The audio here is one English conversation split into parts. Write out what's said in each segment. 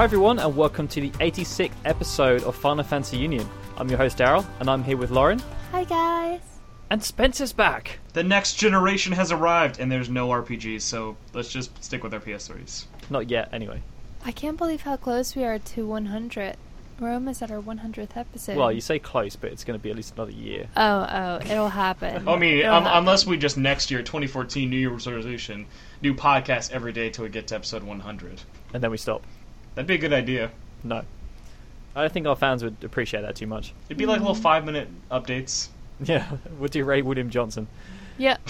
Hi everyone, and welcome to the 86th episode of Final Fantasy Union. I'm your host Daryl, and I'm here with Lauren. Hi guys. And Spencer's back. The next generation has arrived, and there's no RPGs, so let's just stick with our PS3s. Not yet, anyway. I can't believe how close we are to 100. We're almost at our 100th episode. Well, you say close, but it's going to be at least another year. Oh, oh, it'll happen. I mean, It'll um, happen. unless we just next year, 2014 New Year's resolution, do podcasts every day till we get to episode 100. And then we stop. That'd be a good idea. No. I don't think our fans would appreciate that too much. It'd be like little five minute updates. Yeah, we'll do Ray William Johnson. Yeah.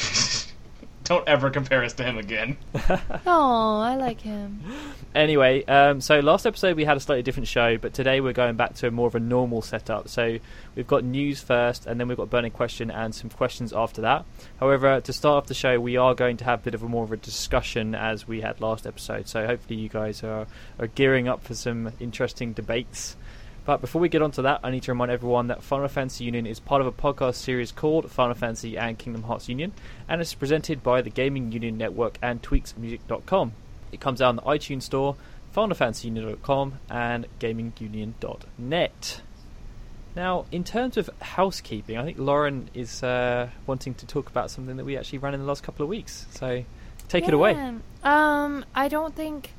Don't ever compare us to him again. Oh, I like him. Anyway, um, so last episode we had a slightly different show, but today we're going back to a more of a normal setup. So we've got news first, and then we've got burning question and some questions after that. However, to start off the show, we are going to have a bit of a more of a discussion as we had last episode. So hopefully you guys are, are gearing up for some interesting debates. But before we get on to that, I need to remind everyone that Final Fantasy Union is part of a podcast series called Final Fantasy and Kingdom Hearts Union, and it's presented by the Gaming Union Network and TweaksMusic.com. It comes out on the iTunes Store, FinalFantasyUnion.com, and GamingUnion.net. Now, in terms of housekeeping, I think Lauren is uh, wanting to talk about something that we actually ran in the last couple of weeks. So, take it away. Yeah. Um, I don't think,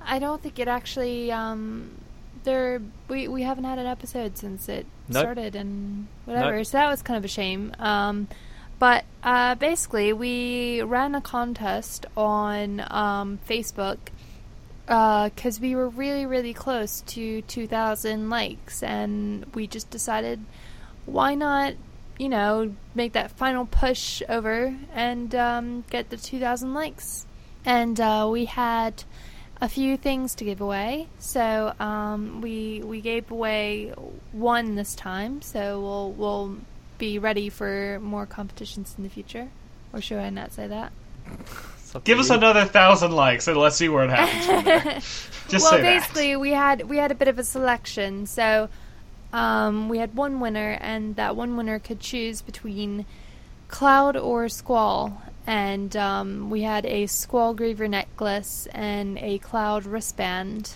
I don't think it actually. Um, there we we haven't had an episode since it Nope. started and whatever. Nope. So that was kind of a shame. Um, but uh, basically, we ran a contest on um, Facebook because we were really really close to 2,000 likes, and we just decided why not you know, make that final push over and um, get the 2,000 likes. And uh, we had a few things to give away. So um, we we gave away one this time. So we'll we'll be ready for more competitions in the future. Or should I not say that? It's up to Give us another thousand likes, and let's see where it happens. Just well, basically, we had we had a bit of a selection. So um, we had one winner, and that one winner could choose between Cloud or Squall. And um, we had a Squall Griever necklace and a Cloud wristband.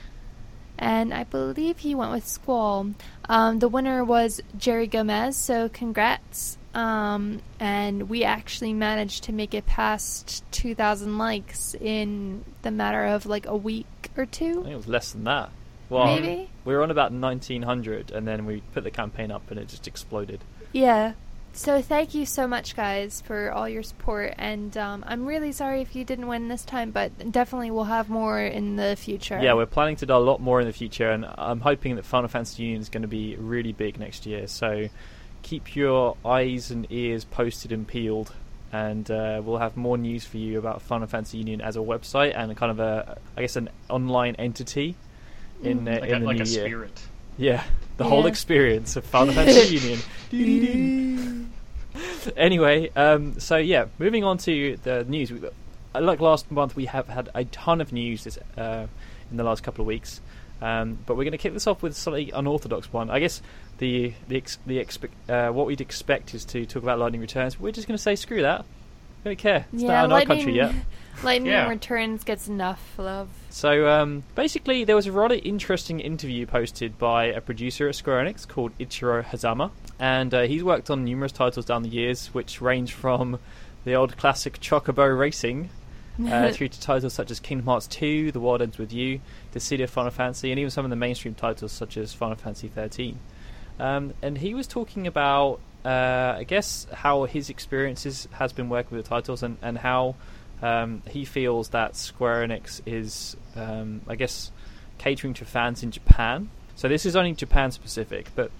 And I believe he went with Squall. Um, the winner was Jerry Gomez, so congrats. Um, and we actually managed to make it past 2,000 likes in the matter of like a week or I two. think it was less than that. Well, Maybe? we were on about 1900, and then we put the campaign up, and it just exploded. Yeah. So thank you so much, guys, for all your support. And um, I'm really sorry if you didn't win this time, but definitely we'll have more in the future. Yeah, we're planning to do a lot more in the future, and I'm hoping that Final Fantasy Union is going to be really big next year. So keep your eyes and ears posted and peeled, and uh, we'll have more news for you about Final Fantasy Union as a website and kind of a, I guess, an online entity in uh, that. Like in a, the like new a year. spirit. Yeah, the whole experience of Final Fantasy Union. anyway, um, so yeah, moving on to the news. Uh, Like last month, we have had a ton of news this, uh, in the last couple of weeks, um, but we're going to kick this off with a slightly unorthodox one. I guess the the ex- the expe- uh, what we'd expect is to talk about Lightning Returns. We're just going to say screw that. We don't care. It's yeah, not in our country yet. Lightning Yeah. Returns gets enough love. So um, basically, there was a rather interesting interview posted by a producer at Square Enix called Ichiro Hazama, and uh, he's worked on numerous titles down the years, which range from the old classic Chocobo Racing uh, through to titles such as Kingdom Hearts 2, The World Ends with You, Theatrhythm Final Fantasy, and even some of the mainstream titles such as Final Fantasy 13. Um, and he was talking about, uh, I guess, how his experiences has been working with the titles and, and how um, he feels that Square Enix is, um, I guess, catering to fans in Japan. So this is only Japan specific, but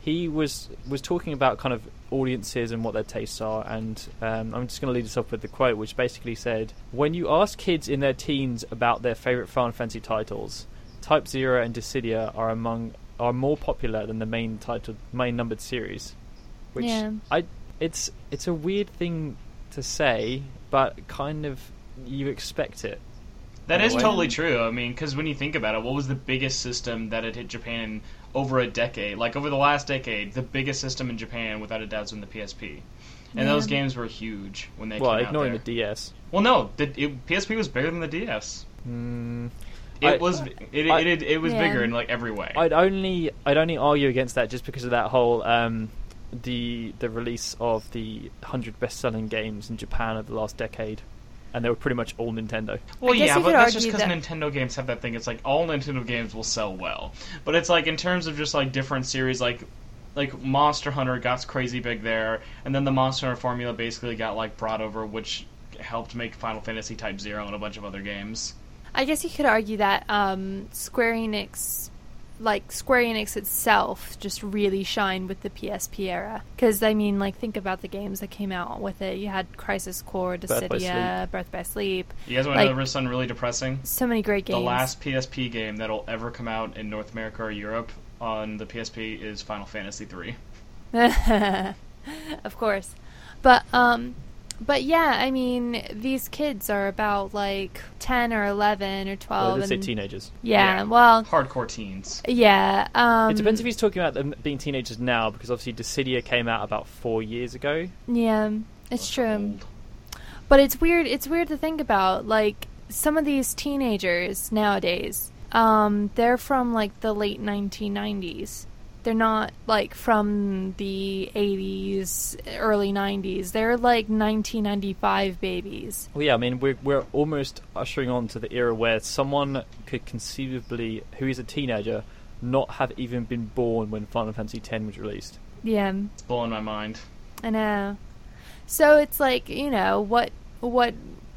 he was was talking about kind of audiences and what their tastes are, and um, I'm just going to lead us off with the quote, which basically said, "When you ask kids in their teens about their favorite Final Fantasy titles, Type Zero and Dissidia are among are more popular than the main title main numbered series." Which Yeah. I it's it's a weird thing to say, but kind of you expect it. That in a is way. totally true. I mean, because when you think about it, what was the biggest system that had hit Japan in over a decade? Like over the last decade, the biggest system in Japan, without a doubt, has been the PSP. And those games were huge when they well, came ignoring out the. DS. well, no, the it, PSP was bigger than the DS. Mm, It I- was it, I- it, it, it was Yeah. bigger in like every way. I'd only I'd only argue against that just because of that whole um, the the release of the hundred best selling games in Japan of the last decade, and they were pretty much all Nintendo. Well, yeah, but that's just because that- Nintendo games have that thing. It's like all Nintendo games will sell well, but it's like in terms of just like different series, like like Monster Hunter got crazy big there, and then the Monster Hunter formula basically got like brought over, which helped make Final Fantasy Type Zero and a bunch of other games. I guess you could argue that um, Square Enix, like Square Enix itself, just really shined with the PSP era. Because I mean, like think about the games that came out with it. You had Crisis Core, Birth by Dissidia, Birth by Sleep. You guys want Like- to know something really depressing? So many great games. The last PSP game that'll ever come out in North America or Europe on the PSP is Final Fantasy III. of course, but um, but yeah, I mean, these kids are about like ten or eleven or twelve. let's say teenagers. Yeah, Yeah. well, Hardcore teens. yeah. Um, it depends if he's talking about them being teenagers now, because obviously Dissidia came out about four years ago. Yeah, it's true. Old. But it's weird. It's weird to think about. Like some of these teenagers nowadays, um, they're from like the late 1990s. They're not like from the 80s, early 90s. They're like 1995 babies. Well, yeah, I mean, we're we're almost ushering on to the era where someone could conceivably, who is a teenager, not have even been born when Final Fantasy X was released. Yeah, It's blowing my mind. I know. So it's like you know what what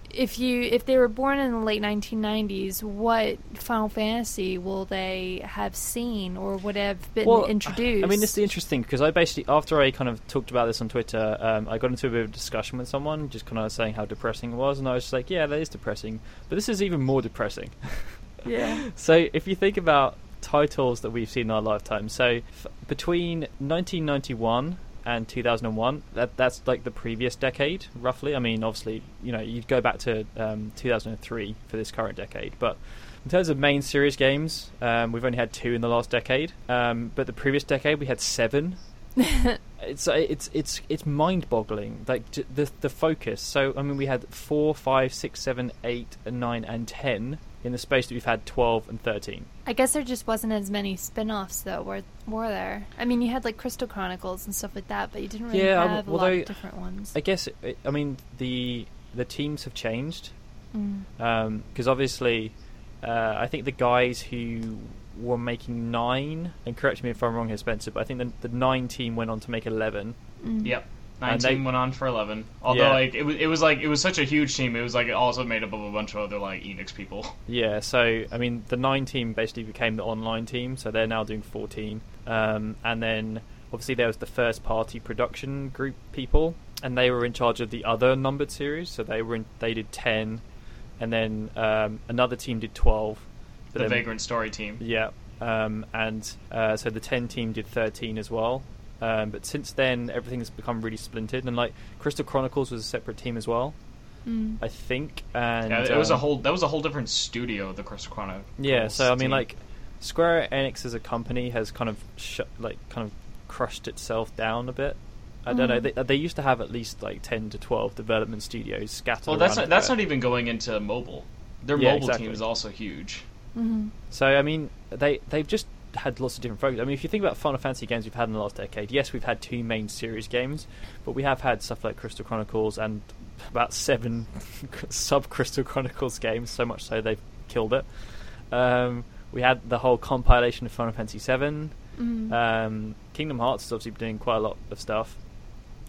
if you if they were born in the late 1990s, what Final Fantasy will they have seen or would have been introduced? I mean, this is interesting because I basically, after I kind of talked about this on Twitter, um, I got into a bit of a discussion with someone, just kind of saying how depressing it was, and I was just like, yeah, that is depressing, but this is even more depressing. yeah. So if you think about titles that we've seen in our lifetime, so f- between 1991 and 2001, that that's like the previous decade, roughly. I mean, obviously, you know, you'd go back to um, 2003 for this current decade, but in terms of main series games, um, we've only had two in the last decade. Um, but the previous decade, we had seven. it's uh, it's it's it's mind-boggling. Like the the focus. So I mean, we had four, five, six, seven, eight, nine, and ten in the space that we've had twelve and thirteen. I guess there just wasn't as many spin-offs though, were were there? I mean, you had like Crystal Chronicles and stuff like that, but you didn't really Yeah, um, have a lot although- of different ones. I guess. It, it- I mean, the the teams have changed Mm. because obviously, uh, I think the guys who were making nine, and correct me if I'm wrong here, Spencer, but I think the, the nine team went on to make eleven. Mm. Yep. 19 they- went on for 11. Although Yeah. like it was it was like it was such a huge team. It was like also made up of a bunch of other like Enix people. Yeah, so I mean, the nine team basically became the online team, so they're now doing fourteen. Um, and then obviously there was the first party production group people, and they were in charge of the other numbered series. So they were in, they did ten, and then um, another team did twelve. The then- Vagrant Story team. Yeah, um, and uh, so the ten team did thirteen as well. Um, but since then, everything's become really splintered, and like Crystal Chronicles was a separate team as well, Mm. I think. And Yeah, it was a um, whole that was a whole different studio. The Crystal Chronicles. Yeah, so I mean, team. like Square Enix as a company has kind of sh- like kind of crushed itself down a bit. I don't know. Mhm. They, they used to have at least like ten to twelve development studios scattered. Well, that's not, that's not even going into mobile. Their Yeah, mobile exactly. team is also huge. hmm So I mean, they they've just had lots of different focus. I mean, if you think about Final Fantasy games we've had in the last decade, yes, we've had two main series games, but we have had stuff like Crystal Chronicles and about seven sub Crystal Chronicles games. So much so they've killed it. Um, we had the whole compilation of Final Fantasy VII. Mm. Um, Kingdom Hearts is obviously doing quite a lot of stuff,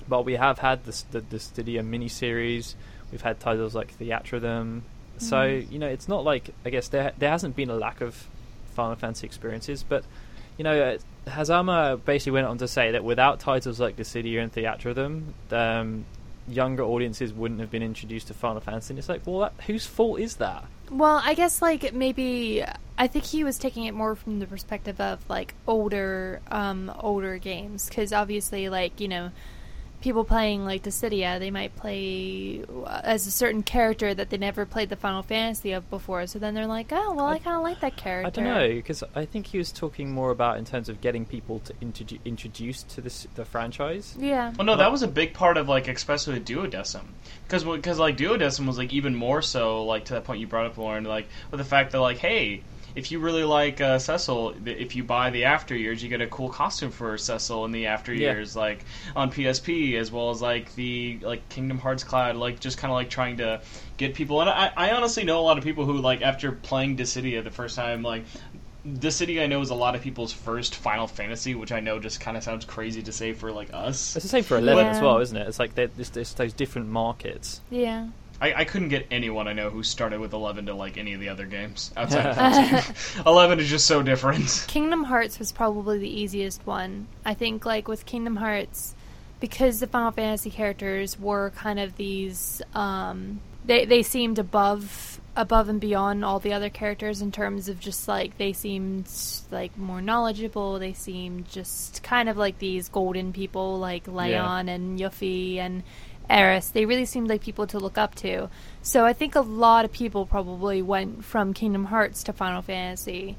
but we have had the the, the Dissidia miniseries. We've had titles like Theatrhythm. So Mhm. you know, it's not like I guess there there hasn't been a lack of Final Fantasy experiences, but you know, Hazama basically went on to say that without titles like Dissidia and Theatrhythm, um, younger audiences wouldn't have been introduced to Final Fantasy. And it's like, well, that, whose fault is that? Well, I guess like maybe I think he was taking it more from the perspective of like older, um, older games because obviously, like you know, people playing like Dissidia, they might play uh, as a certain character that they never played the Final Fantasy of before. So then they're like, oh, well, I, I- kind of like that character. I don't know because I think he was talking more about in terms of getting people to introdu- introduced to this the franchise. Yeah. Well, no, that was a big part of like, especially with Duodecim, because because like Duodecim was like even more so like to that point you brought up, Lauren, like with the fact that like, hey, if you really like uh, Cecil, if you buy the After Years, you get a cool costume for Cecil in the After Yeah. Years, like on PSP, as well as like the like Kingdom Hearts Cloud, like just kind of like trying to get people. And I, I honestly know a lot of people who like after playing Dissidia the first time, like. Dissidia, I know, is a lot of people's first Final Fantasy, which I know just kind of sounds crazy to say for like us. It's the same for eleven as well, isn't it? It's like they're- there's, there's those different markets. Yeah. I, I couldn't get anyone I know who started with 11 to like any of the other games outside of 14. 11 is just so different. Kingdom Hearts was probably the easiest one. I think, like with Kingdom Hearts, because the Final Fantasy characters were kind of these, um, they they seemed above above and beyond all the other characters in terms of just like they seemed like more knowledgeable. They seemed just kind of like these golden people, like Leon and Yuffie and. Aerith, they really seemed like people to look up to. So I think a lot of people probably went from Kingdom Hearts to Final Fantasy.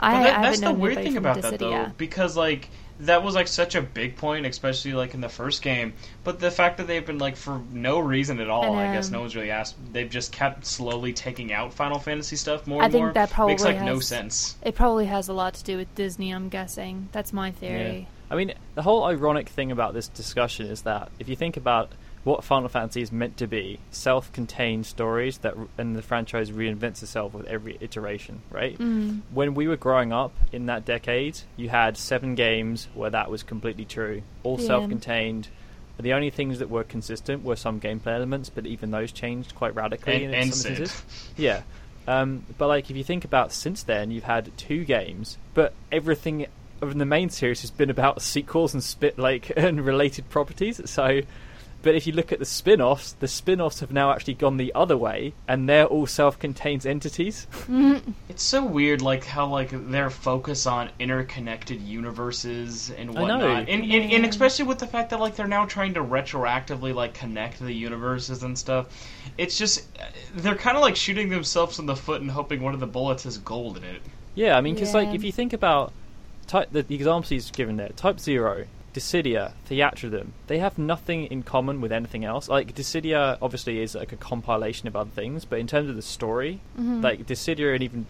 I, But I that, haven't that's the weird thing from about that though, because like that was like such a big point, especially like in the first game. But the fact that they've been like for no reason at all, And, I guess um, no one's really asked. They've just kept slowly taking out Final Fantasy stuff more I and think more. that probably makes like no sense. It probably has a lot to do with Disney, I'm guessing. That's my theory. I mean, the whole ironic thing about this discussion is that if you think about what Final Fantasy is meant to be, self-contained stories that, and the franchise reinvents itself with every iteration, right? Mm. When we were growing up in that decade, you had seven games where that was completely true, all Yeah. self-contained. The only things that were consistent were some gameplay elements, but even those changed quite radically And, in and some Cid. instances. Yeah. Um, but like if you think about since then, you've had two games, but everything in the main series has been about sequels and spit like and related properties. So, but if you look at the spin-offs, the spin-offs have now actually gone the other way, and they're all self-contained entities. It's so weird, like how like their focus on interconnected universes and I know. whatnot, and, and and especially with the fact that like they're now trying to retroactively like connect the universes and stuff. It's just they're kind of like shooting themselves in the foot and hoping one of the bullets has gold in it. Yeah, I mean, because like if you think about type the, the examples he's given there, Type Zero, Dissidia, Theatrhythm, they have nothing in common with anything else. Like Dissidia obviously is like a compilation of other things, but in terms of the story, Mhm. like Dissidia and even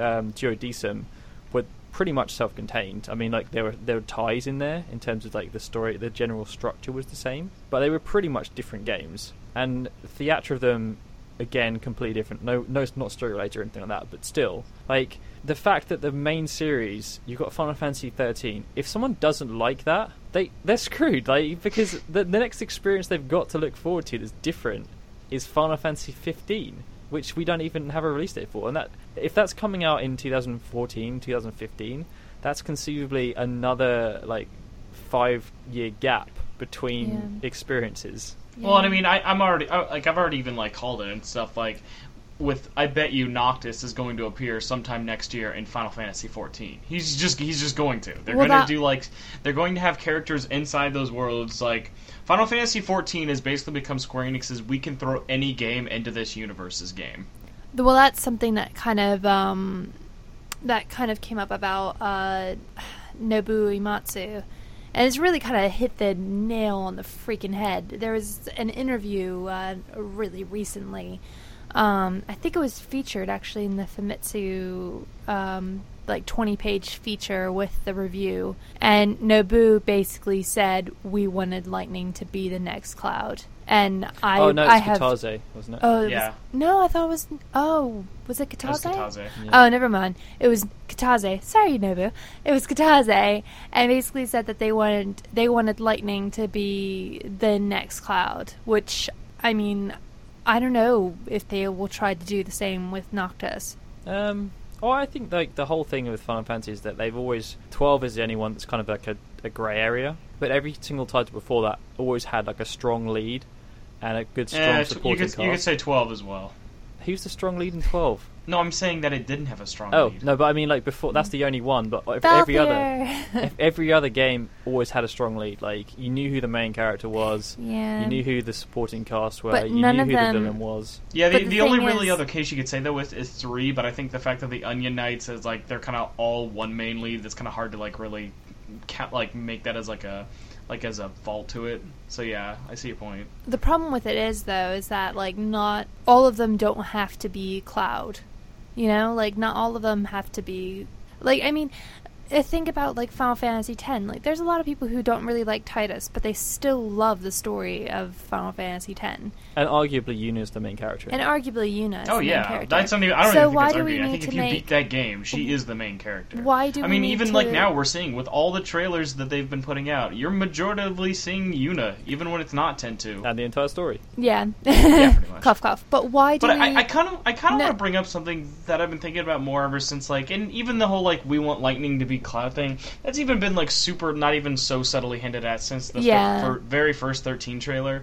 um, Duodecim were pretty much self-contained. I mean, like there were there were ties in there in terms of like the story, the general structure was the same, but they were pretty much different games. And Theatrhythm again completely different. No, no, not story related or anything like that, but still, like the fact that the main series you've got Final Fantasy 13. If someone doesn't like that, they they're screwed. Like because the the next experience they've got to look forward to that's different is Final Fantasy 15, which we don't even have a release date for. And that if that's coming out in 2014, 2015, that's conceivably another like five year gap between Yeah. experiences. Well, and I mean, I, I'm already I, like I've already even like called it and stuff like. With I bet you Noctis is going to appear sometime next year in Final Fantasy 14. He's just he's just going to. They're Well, going that- to do like they're going to have characters inside those worlds. Like Final Fantasy 14 has basically become Square Enix's we can throw any game into this universe's game. Well, that's something that kind of um, that kind of came up about uh, Nobuo Uematsu, and it's really kind of hit the nail on the freaking head. There was an interview uh, really recently. Um, I think it was featured actually in the Famitsu um, like 20 page feature with the review. And Nobu basically said we wanted Lightning to be the next cloud. And I oh no, I it's have Kitase, wasn't it? Oh, it was- Yeah. no, I thought it was. Oh, was it That was Kitase? Kitase. Yeah. Oh, never mind. It was Kitase. Sorry, Nobu. It was Kitase, and basically said that they wanted they wanted Lightning to be the next cloud. Which, I mean, I don't know if they will try to do the same with Noctis. Um, well, I think like the whole thing with Final Fantasy is that they've always twelve is the only one that's kind of like a, a grey area, but every single title before that always had like a strong lead and a good strong Eh, tw- you supporting could you could say 12 as well. Who's the strong lead in twelve? No, I'm saying that it didn't have a strong Oh lead. no, but I mean like before that's mm. the only one. But every, every other here. ev- every other game always had a strong lead. Like you knew who the main character was. yeah. You knew who the supporting cast were. But you none knew of who them- the villain was. Yeah, the, the the, only thing really is- other case you could say though is, is three, but I think the fact that the Onion Knights is like they're kind of all one main lead. That's kind of hard to like really, ca- like make that as like a like as a fault to it. So yeah, I see your point. The problem with it is though is that like not all of them don't have to be Cloud. You know, like not all of them have to be like I mean, uh, think about like Final Fantasy X. Like there's a lot of people who don't really like Tidus, but they still love the story of Final Fantasy X. And arguably, Yuna is the main character. And arguably Yuna is oh the main yeah, character. that's only I don't So even think why it's do we arguing. I need think to if you make- beat that game, she is the main character. Why do we I we mean, need even to- like now we're seeing with all the trailers that they've been putting out, you're majoritively seeing Yuna, even when it's not ten two. and the entire story. Yeah. pretty much. cough cough. But why do But we I, I kind of, I kind of No. want to bring up something that I've been thinking about more ever since, like, and even the whole like we want lightning to be cloud thing. That's even been like super, not even so subtly hinted at since the Yeah. fir- very first thirteen trailer.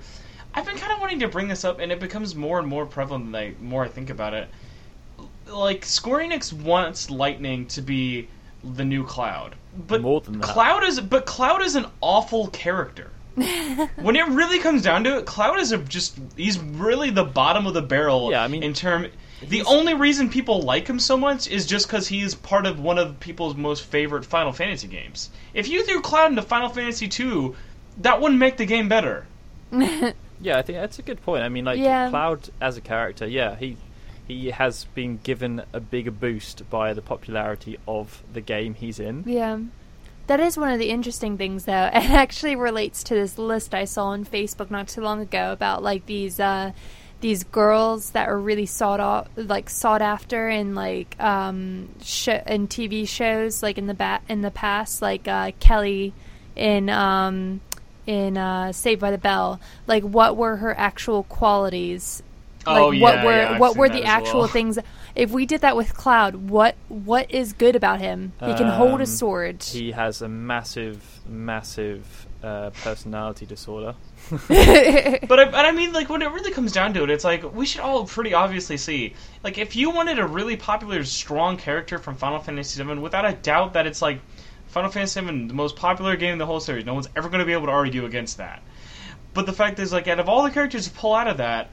I've been kind of wanting to bring this up, and it becomes more and more prevalent the I, more I think about it. Like Square Enix wants lightning to be the new Cloud, but More than that. Cloud is, but Cloud is an awful character when it really comes down to it, Cloud is a just he's really the bottom of the barrel. Yeah, I mean- in term. The only reason people like him so much is just because he is part of one of people's most favorite Final Fantasy games. If you threw Cloud into Final Fantasy two, that wouldn't make the game better. Yeah, I think that's a good point. I mean, like Yeah. Cloud as a character, yeah, he he has been given a bigger boost by the popularity of the game he's in. Yeah. That is one of the interesting things, though. It actually relates to this list I saw on Facebook not too long ago about like these uh, these girls that are really sought off, like sought after in like um, sh- in TV shows, like in the ba- in the past, like uh, Kelly in um, in uh, Saved by the Bell. Like, what were her actual qualities? Like, Oh, what were yeah, what were the actual well. things? If we did that with Cloud, what what is good about him? He can hold a Um, sword. He has a massive, massive uh, personality disorder. But I, but I mean, like when it really comes down to it, it's like we should all pretty obviously see, like if you wanted a really popular, strong character from Final Fantasy VII, without a doubt that it's like Final Fantasy VII, the most popular game in the whole series. No one's ever going to be able to argue against that. But the fact is, like, out of all the characters to pull out of that,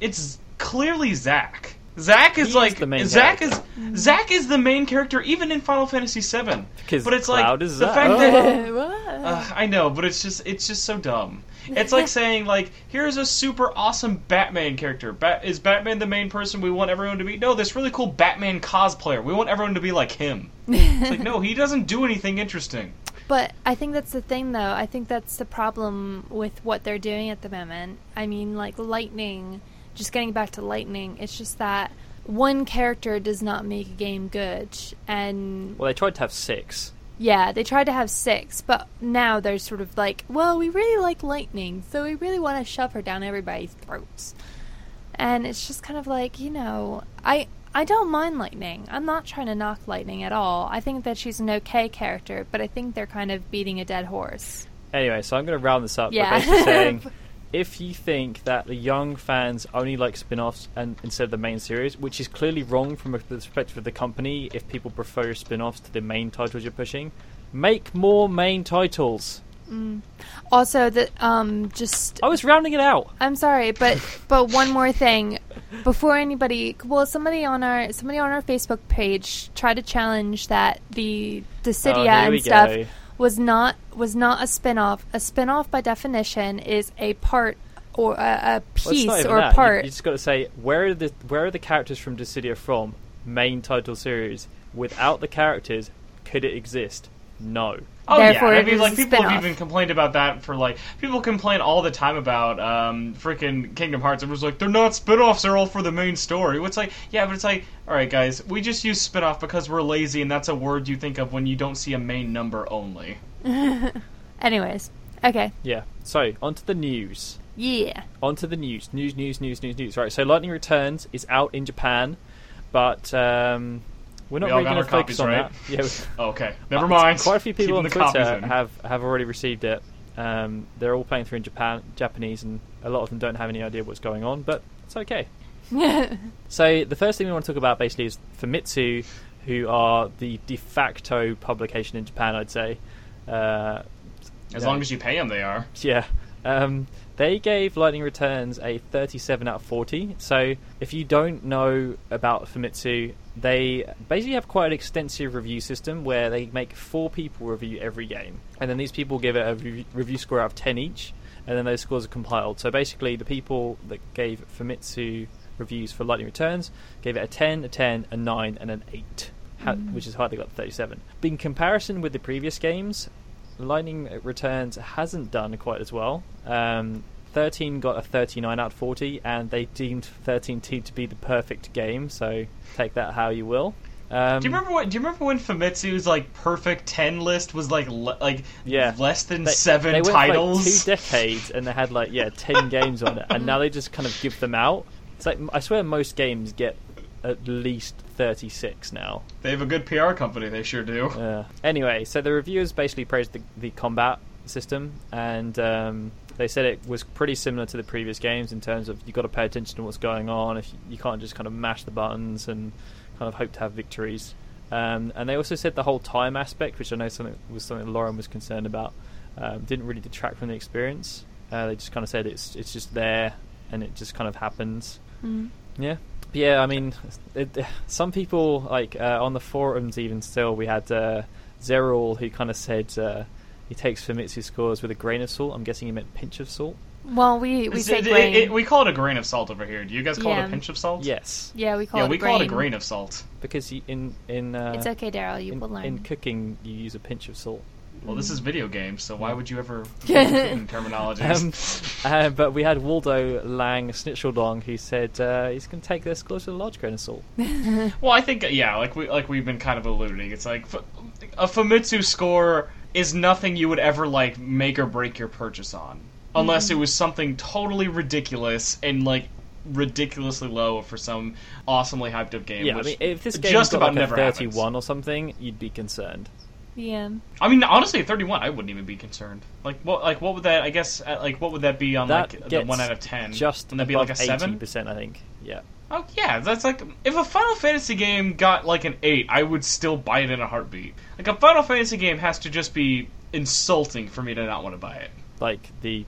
it's clearly Zack. Zack is He is like the main Zack character. is Zack is the main character even in Final Fantasy VII. Because But it's Cloud like is the Zack. fact that uh, I know, but it's just it's just so dumb. It's like saying like, here's a super awesome Batman character. Bat- is Batman the main person we want everyone to be? No, this really cool Batman cosplayer. We want everyone to be like him. It's like no, he doesn't do anything interesting. But I think that's the thing, though. I think that's the problem with what they're doing at the moment. I mean, like Lightning, just getting back to Lightning, it's just that one character does not make a game good. And Well, they tried to have six. Yeah, they tried to have six, but now they're sort of like, well, we really like Lightning, so we really want to shove her down everybody's throats. And it's just kind of like, you know, I I don't mind Lightning. I'm not trying to knock Lightning at all. I think that she's an okay character, but I think they're kind of beating a dead horse. Anyway, so I'm going to round this up Yeah. by basically saying if you think that the young fans only like spin offs and instead of the main series, which is clearly wrong from the perspective of the company, if people prefer spin offs to the main titles you're pushing, make more main titles. Also, that um, just I was rounding it out. I'm sorry, but but one more thing before anybody. Well, somebody on our somebody on our Facebook page tried to challenge that the the Dissidia Oh, and stuff go. Was not was not a spin-off. A spin-off by definition is a part or a, a piece even or that. You- part. You, just got to say where are the where are the characters from Dissidia from? Main title series. Without the characters, could it exist? No. Oh Therefore, yeah, I mean, like people have spin-off. even complained about that for like people complain all the time about um freaking Kingdom Hearts. It was like they're not spin-offs; they're all for the main story. It's like yeah, but it's like all right, guys, we just use spin-off because we're lazy, and that's a word you think of when you don't see a main number only. Anyways, okay, Yeah. So onto the news. yeah. onto the news. News, news, news, news, news. Right, so Lightning Returns is out in Japan, but um, we're not We all really got going to our focus copies, on right? that. Yeah, we- Okay, never mind. Quite a few people on Keeping the copies Twitter have, have already received it. Um, they're all playing through in Japan, Japanese, and a lot of them don't have any idea what's going on, but it's okay. So the first thing we want to talk about basically is Famitsu, who are the de facto publication in Japan. I'd say. Uh, As yeah. long as you pay them, they are. Yeah. Um, they gave Lightning Returns a 37 out of 40. So, if you don't know about Famitsu, they basically have quite an extensive review system where they make four people review every game. And then these people give it a review score out of 10 each, and then those scores are compiled. So, basically, the people that gave Famitsu reviews for Lightning Returns gave it a 10, a 10, a 9, and an 8. Ha- hmm. Which is how they got 37. But in comparison with the previous games, Lightning Returns hasn't done quite as well. Um, 13 got a 39 out of 40, and they deemed 13T to be the perfect game, so take that how you will. Um, Do you remember what? Do you remember when Famitsu's like perfect ten list was like le- like Yeah. less than they, seven they titles? like, two decades, and they had like yeah 10 games on it, and now they just kind of give them out. It's like I swear most games get at least 36 now. they have a good PR company. They sure do. Uh, anyway, so the reviewers basically praised the, the combat system, and um, they said it was pretty similar to the previous games in terms of you've got to pay attention to what's going on. If you, you can't just kind of mash the buttons and kind of hope to have victories. Um, and they also said the whole time aspect, which I know something was something Lauren was concerned about, um, didn't really detract from the experience. Uh, they just kind of said it's it's just there and it just kind of happens. Mm. Yeah. But yeah, I mean, it, some people like uh, on the forums even still we had uh, Zerul who kind of said uh, he takes Famitsu scores with a grain of salt. I'm guessing he meant pinch of salt. Well, we we say it- grain. it- it- we call it a grain of salt over here. Do you guys call it a pinch of salt? Yes, yeah, we call yeah, it we a call it a grain. grain of salt. because you, in in uh, It's okay, Daryl. You in, will learn. in cooking you use a pinch of salt. Well, this Mm. is video games, so why would you ever use terminologies? Um, uh, but we had Waldo Lang Snitcheldong who said uh, he's going to take this scores to a large grain of salt. Well, I think yeah, like we like we've been kind of alluding. It's like a Famitsu score is nothing you would ever like make or break your purchase on, unless it was something totally ridiculous and like ridiculously low for some awesomely hyped up game. yeah, I mean, if this game just got about like never a happens. 31 or something, you'd be concerned. Yeah. I mean, honestly, at 31, I wouldn't even be concerned. Like what? Like what would that? I guess uh, like what would that be on That like the one out of 10? Just Wouldn't that be like a seven? 80%, I think. Yeah. Oh yeah, that's like if a Final Fantasy game got like an eight, I would still buy it in a heartbeat. Like a Final Fantasy game has to just be insulting for me to not want to buy it. Like the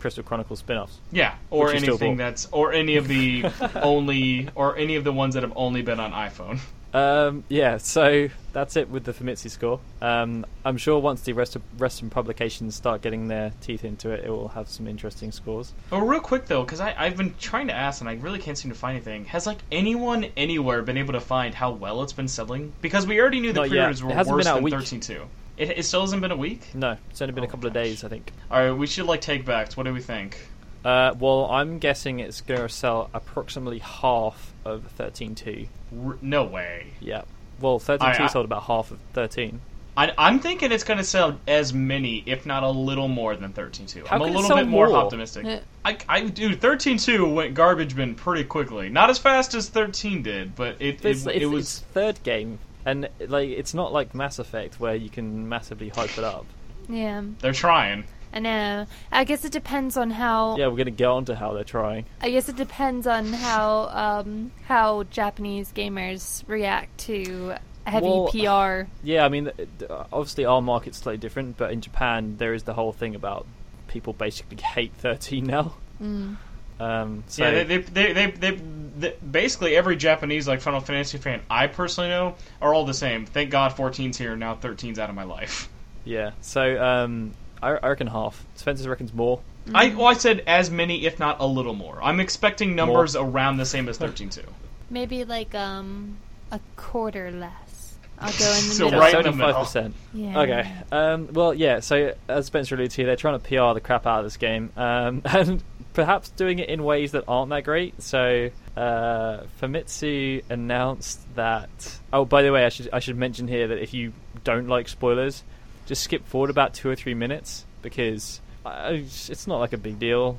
Crystal Chronicles spin-offs. Yeah, or Which you still anything that's or any of the only or any of the ones that have only been on iPhone. Um, yeah, so that's it with the Famitsu score. Um, I'm sure once the rest of rest Western publications start getting their teeth into it, it will have some interesting scores. Oh, real quick though, because I've been trying to ask and I really can't seem to find anything. Has like anyone anywhere been able to find how well it's been selling? Because we already knew the Not pre-orders were worse than week. thirteen two. It, it still hasn't been a week. No, it's only been a Oh, couple of days, I think. All right, we should like take backs. What do we think? Uh, well, I'm guessing it's going to sell approximately half of 13.2. R- no way. Yeah. Well, 13.2 I- I- sold about half of 13. I, I'm thinking it's going to sell as many, if not a little more than 13.2. How I'm a can it little sell bit more, more? optimistic. Yeah. I, I, dude, 13.2 went garbage bin pretty quickly. Not as fast as 13 did, but it, it's, it, it's, it was. it's third game, and like it's not like Mass Effect where you can massively hype it up. Yeah. They're trying. I know. I guess it depends on how. Yeah, we're going to get on to how they're trying. I guess it depends on how um, how Japanese gamers react to heavy Well, PR. Yeah, I mean, th- th- obviously our market's slightly different, but in Japan there is the whole thing about people basically hate 13 now. Mm. Um, so yeah, they, they, they, they, they, they, basically every Japanese like Final Fantasy fan I personally know are all the same. Thank God 14's here now. 13's out of my life. yeah, so um, I, I reckon half. Spencer reckons more. I well, I said as many, if not a little more. I'm expecting numbers around the same as 13 too. Maybe like um a quarter less. I'll go in the So middle. right in the middle. Seventy-five percent. Yeah. Okay. Um, well, yeah. So as Spencer alluded to, they're trying to PR the crap out of this game, um, and perhaps doing it in ways that aren't that great. So uh, Famitsu announced that. Oh, by the way, I should I should mention here that if you don't like spoilers, just skip forward about two or three minutes because uh, it's not like a big deal,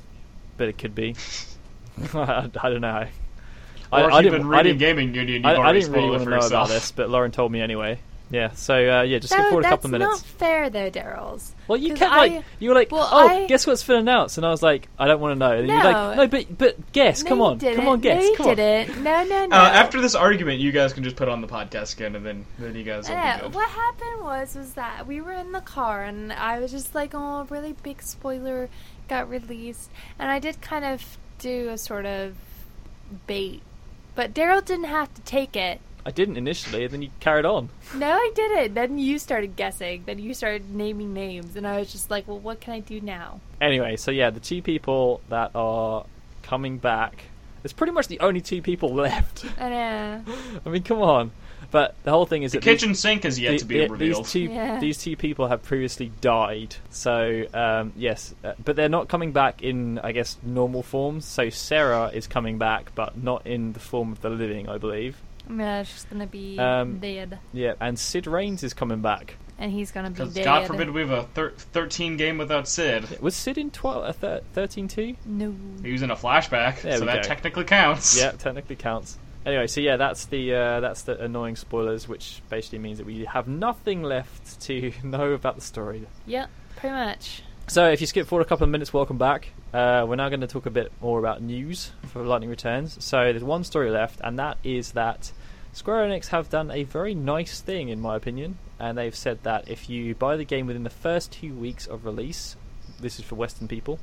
but it could be. I, I don't know. Or I, if I you've didn't, been I reading didn't, Gaming Union, you've I, I already didn't really spoiled want to know yourself. about this, but Lauren told me anyway. Yeah. So uh, yeah, just skip No, forward a couple of minutes. That's not fair, though, Daryl's. Well, you 'Cause kept I- like you were like, well, oh, I- guess what's been announced, and I was like, I don't want to know. And you're like, No. no, but but guess, No, come on, didn't. come on, guess, No, you come on. didn't. No, no, no. Uh, after this argument, you guys can just put on the podcast again, and then then you guys will Yeah, be what happened was was that we were in the car and I was just like, oh, a really big spoiler got released, and I did kind of do a sort of bait, but Daryl didn't have to take it. I didn't initially, and then you carried on. No, I didn't. Then you started guessing. Then you started naming names, and I was just like, well, what can I do now? Anyway, so yeah, the two people that are coming back. It's pretty much the only two people left. I know. I mean, come on. But the whole thing is The that these- kitchen sink is yet the- to be the- revealed. These two, Yeah. these two people have previously died. So um, yes, uh, but they're not coming back in, I guess, normal forms. So Sarah is coming back, but not in the form of the living, I believe. Yeah, it's just gonna be Um, dead, Yeah, and Cid Raines is coming back. and he's gonna be Because dead. God forbid we have a thir- 13 game without Cid. Was Cid in 12, uh, thir- 13 too? No. He was in a flashback, There so that go. technically counts. Yeah, technically counts. Anyway, so yeah, that's the uh, that's the annoying spoilers, which basically means that we have nothing left to know about the story. Yep, pretty much. So if you skip forward a couple of minutes, welcome back. Uh, we're now going to talk a bit more about news for Lightning Returns. So there's one story left, and that is that Square Enix have done a very nice thing, in my opinion, and they've said that if you buy the game within the first two weeks of release, this is for Western people,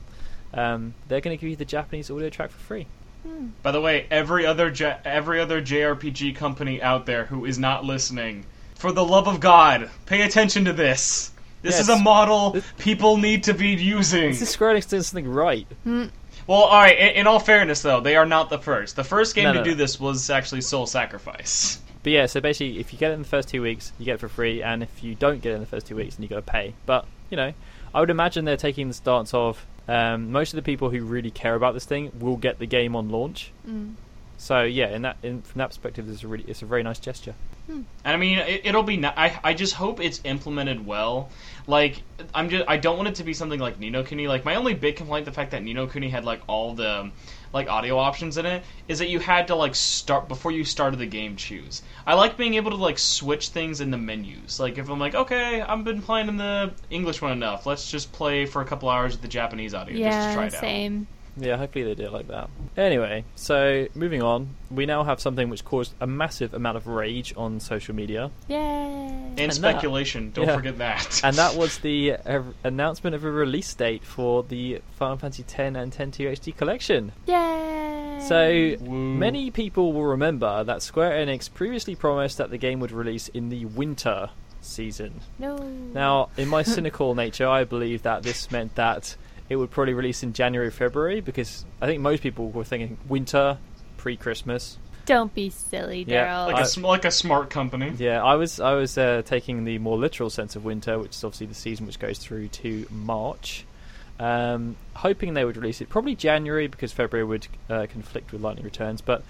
um, they're going to give you the Japanese audio track for free. Hmm. By the way, every other J- every other JRPG company out there who is not listening, for the love of God, pay attention to this. This Yes. is a model people need to be using. This is Square Enix doing something right. Well, all right. In, in all fairness, though, they are not the first. The first game No, to no, do no. this was actually Soul Sacrifice. But yeah, so basically, if you get it in the first two weeks, you get it for free, and if you don't get it in the first two weeks, then you got to pay. But you know, I would imagine they're taking the stance of um, most of the people who really care about this thing will get the game on launch. Mm. So yeah, in that in, from that perspective, it's a really it's a very nice gesture. Hmm. And I mean, it, it'll be. ni- I I just hope it's implemented well. Like, I'm just. I don't want it to be something like Ni no Kuni. Like, my only big complaint, the fact that Ni no Kuni had like all the like audio options in it, is that you had to like start before you started the game. Choose. I like being able to like switch things in the menus. Like, if I'm like, okay, I've been playing in the English one enough. Let's just play for a couple hours with the Japanese audio just to try Yeah, it out. same. Yeah, hopefully they do it like that. Anyway, so moving on, we now have something which caused a massive amount of rage on social media, Yay. And, And that- speculation. Don't yeah. forget that. and that was the uh, announcement of a release date for the Final Fantasy X and X2 HD collection. Yay. So Woo. many people will remember that Square Enix previously promised that the game would release in the winter season. no. Now, in my cynical nature, I believe that this meant that it would probably release in January, February, because I think most people were thinking winter, pre-Christmas. don't be silly, Yeah, Daryl. like I- a like a smart company. Yeah, I was I was uh, taking the more literal sense of winter, which is obviously the season which goes through to March. Um, hoping they would release it probably January because February would uh, conflict with Lightning Returns, but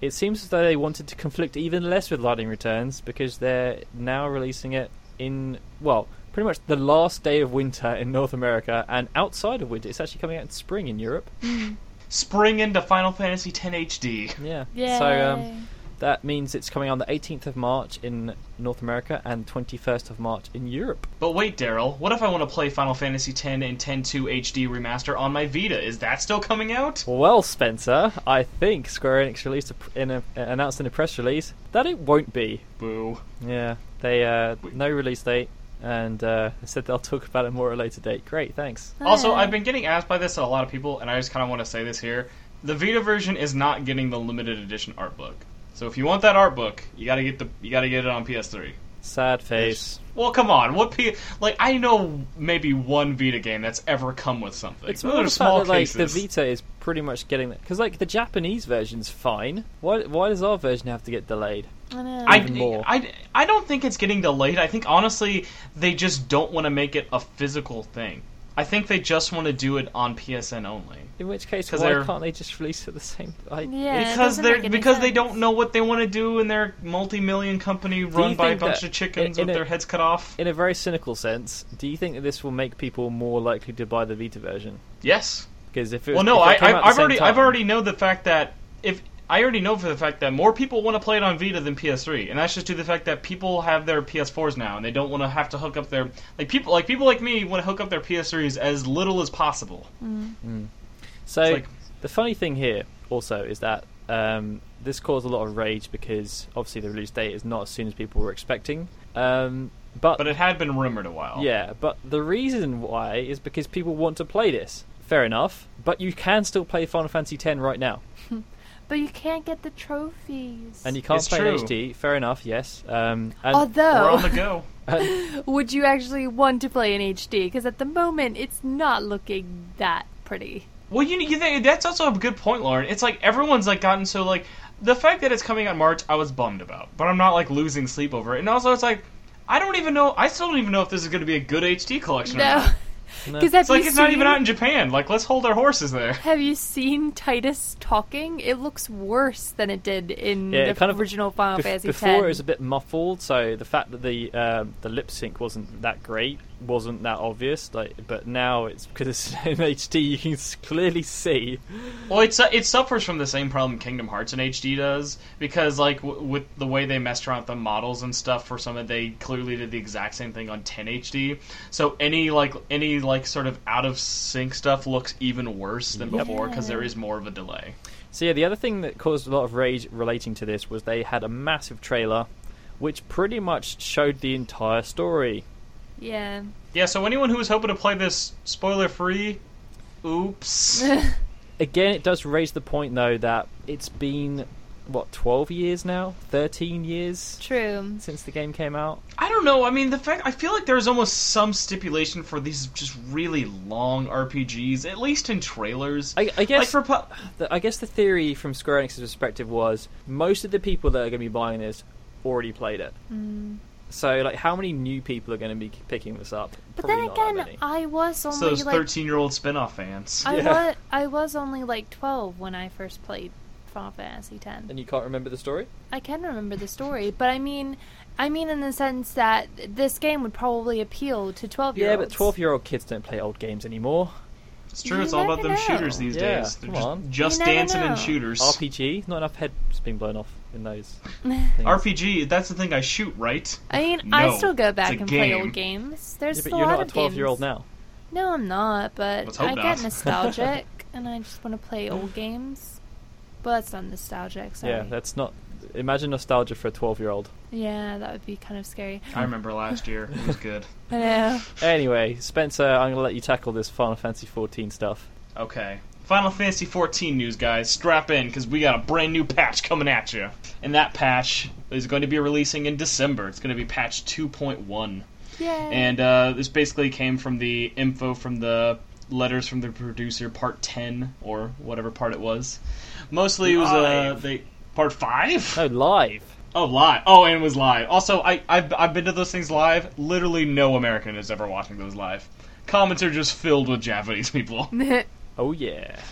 it seems as though they wanted to conflict even less with Lightning Returns because they're now releasing it in well, pretty much the last day of winter in North America and outside of winter. It's actually coming out in spring in Europe. Spring into Final Fantasy X HD. Yeah. Yay. So um, that means it's coming on the 18th of March in North America and 21st of March in Europe. But wait, Daryl, what if I want to play Final Fantasy X and 10.2 HD remaster on my Vita? Is that still coming out? Well, Spencer, I think Square Enix released a, in a, announced in a press release that it won't be. Boo. Yeah, they uh, no release date, and uh, said they'll talk about it more at a later date. Great, thanks. Also, I've been getting asked by this a lot of people, and I just kind of want to say this here. The Vita version is not getting the limited edition art book. So if you want that art book, you gotta get the you gotta get it on PS3. Sad face. Well, come on. What P? Like I know maybe one Vita game that's ever come with something. It's Those more are the small fact that like cases. the Vita is pretty much getting that because like the Japanese version's fine. Why why does our version have to get delayed? I know. I, more. I, I don't think it's getting delayed. I think honestly they just don't want to make it a physical thing. I think they just want to do it on PSN only. In which case, 'Cause why they're- can't they just release it the same? I, Yeah, because they're make any because they don't know what they want to do in their multi-million company run by a bunch of chickens in- in with a- their heads cut off. In a very cynical sense, do you think that this will make people more likely to buy the Vita version? Yes. Because if it was, Well, no, if I, it came I out at the I've same already I've already know the fact that if I already know for the fact that more people want to play it on Vita than PS3, and that's just due to the fact that people have their PS4s now, and they don't want to have to hook up their like people like people like me want to hook up their PS3s as little as possible. So like- the funny thing here also is that um, this caused a lot of rage because obviously the release date is not as soon as people were expecting. Um, but, But it had been rumored a while. yeah, but the reason why is because people want to play this. Fair enough, but you can still play Final Fantasy X right now, But you can't get the trophies. and you can't It's play true. HD. Fair enough, yes. Um, and, We're on the go. would you actually want to play in HD? Because at the moment, it's not looking that pretty. Well, you you think that's also a good point, Lauren. It's like everyone's like gotten so like the fact that it's coming out in March, I was bummed about, but I'm not like losing sleep over it. And also, it's like I don't even know. I still don't even know if this is going to be a good HD collection. Or not. No. Because have It's like you it's not even out in Japan. Like, let's hold our horses there. Have you seen Tidus talking? It looks worse than it did in Yeah, the kind of- original Final Bef- Fantasy before X. it was a bit muffled, so the fact that the um, the lip sync wasn't that great wasn't that obvious. Like, but now it's because it's in HD, you can clearly see. Well, it's uh, it suffers from the same problem Kingdom Hearts in HD does because like w- with the way they messed around with the models and stuff for some of they clearly did the exact same thing on 10 HD. So any like any like sort of out of sync stuff looks even worse than Yep. before because there is more of a delay. So yeah, the other thing that caused a lot of rage relating to this was they had a massive trailer, which pretty much showed the entire story. Yeah. Yeah, so anyone who was hoping to play this spoiler free, oops. Again, it does raise the point though that it's been what twelve years now, thirteen years True. since the game came out. I don't know. I mean, the fact I feel like there's almost some stipulation for these just really long RPGs, at least in trailers. I, I guess like for pu- the, I guess the theory from Square Enix's perspective was most of the people that are going to be buying this already played it. Mm. So, like, how many new people are going to be picking this up? But Probably then again. I was It's only those like 13 year old spin off fans. I Yeah. was I was only like twelve when I first played Final Fantasy X. and you can't remember the story. I can remember the story, but I mean, I mean in the sense that this game would probably appeal to twelve year old. Yeah, but twelve-year-old kids don't play old games anymore. It's true, You it's all about never them shooters these Yeah, days. They're come just, on. just dancing know. and shooters. RPG, not enough heads being blown off in those. things. RPG, that's the thing I shoot, right? I mean, I still go back a and play old games. There's Yeah, but a you're lot not a of twelve-year-old now. No, I'm not. But I not. get nostalgic, and I just want to play old games. But that's not nostalgic. Sorry. Yeah, that's not. Imagine nostalgia for a twelve-year-old. Yeah, that would be kind of scary. I remember last year. It was good. I know. Anyway, Spencer, I'm going to let you tackle this Final Fantasy 14 stuff. Okay. Final Fantasy 14 news, guys. Strap in, because we got a brand new patch coming at you. And that patch is going to be releasing in December. It's going to be patch 2.1. Yay. And uh, this basically came from the info from the letters from the producer, part 10, or whatever part it was. Mostly it was uh, Live. they part 5? No, live. Oh, live. Oh, and it was live. Also, I, I've, I've been to those things live. Literally no American is ever watching those live. Comments are just filled with Japanese people. Oh yeah.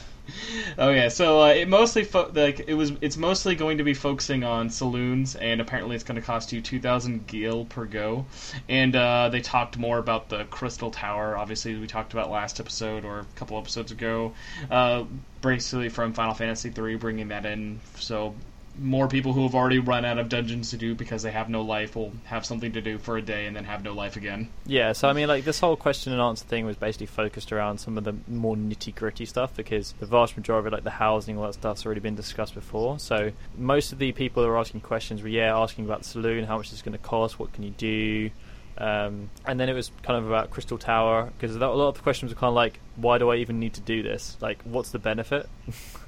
Oh yeah, so uh, it mostly fo- like it was. It's mostly going to be focusing on saloons, and apparently it's going to cost you two thousand gil per go. And uh, they talked more about the Crystal Tower. Obviously, we talked about last episode or a couple episodes ago. Uh, basically, from Final Fantasy III, bringing that in. So more people who have already run out of dungeons to do because they have no life will have something to do for a day and then have no life again. Yeah, so I mean, like this whole question and answer thing was basically focused around some of the more nitty gritty stuff because the vast majority of like the housing, all that stuff's already been discussed before. So most of the people that were asking questions were, yeah, asking about the saloon, how much it's going to cost, what can you do, um, and then it was kind of about Crystal Tower because a lot of the questions were kind of like, why do I even need to do this? Like, what's the benefit?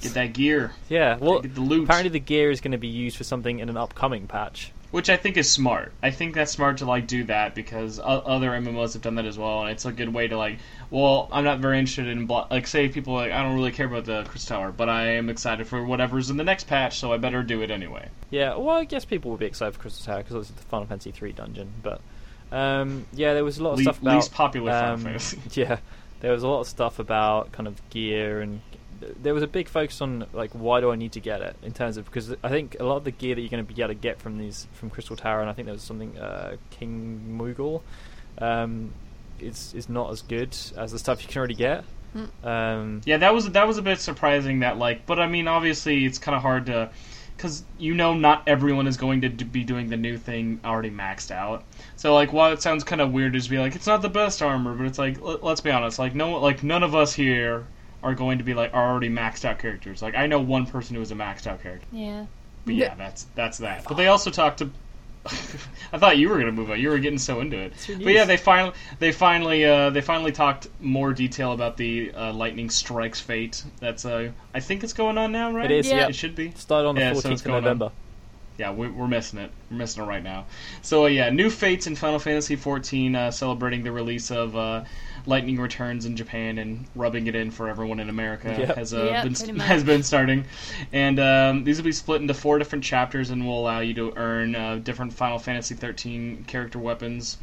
Get that gear, yeah, well, get the loot. apparently the gear is going to be used for something in an upcoming patch. Which I think is smart. I think that's smart to like do that because o- other MMOs have done that as well, and it's a good way to like. Well, I'm not very interested in blo- like say people are like I don't really care about the Crystal Tower, but I am excited for whatever's in the next patch, so I better do it anyway. Yeah, well, I guess people will be excited for Crystal Tower because it's the Final Fantasy three dungeon. But um, yeah, there was a lot of Le- stuff about least popular Final um, Fantasy. Yeah, there was a lot of stuff about kind of gear and there was a big focus on like why do I need to get it in terms of because I think a lot of the gear that you're going to be able to get from these from Crystal Tower and I think there was something uh, King Moogle um, is is not as good as the stuff you can already get. Um, Yeah, that was that was a bit surprising. That like, but I mean, obviously, it's kind of hard to, because you know, not everyone is going to d- be doing the new thing already maxed out. So like, while it sounds kind of weird to just be like, it's not the best armor, but it's like, l- let's be honest, like no, like none of us here are going to be like are already maxed out characters. Like I know one person who is a maxed out character, Yeah. but yeah, that's that's that. But they also talked to. I thought you were gonna move on. You were getting so into it. But yeah, they finally they finally uh, they finally talked more detail about the uh, lightning strikes fate. That's uh, I think it's going on now, right? It is, Yeah. yeah. It should be. Started on the Yeah, 14th it's of going on. November. Yeah, we, we're missing it. We're missing it right now. So uh, yeah, new fates in Final Fantasy XIV, uh, celebrating the release of uh, Lightning Returns in Japan and rubbing it in for everyone in America Yep. has uh, Yep, been pretty has been starting, and um, these will be split into four different chapters and will allow you to earn uh, different Final Fantasy XIII character weapons,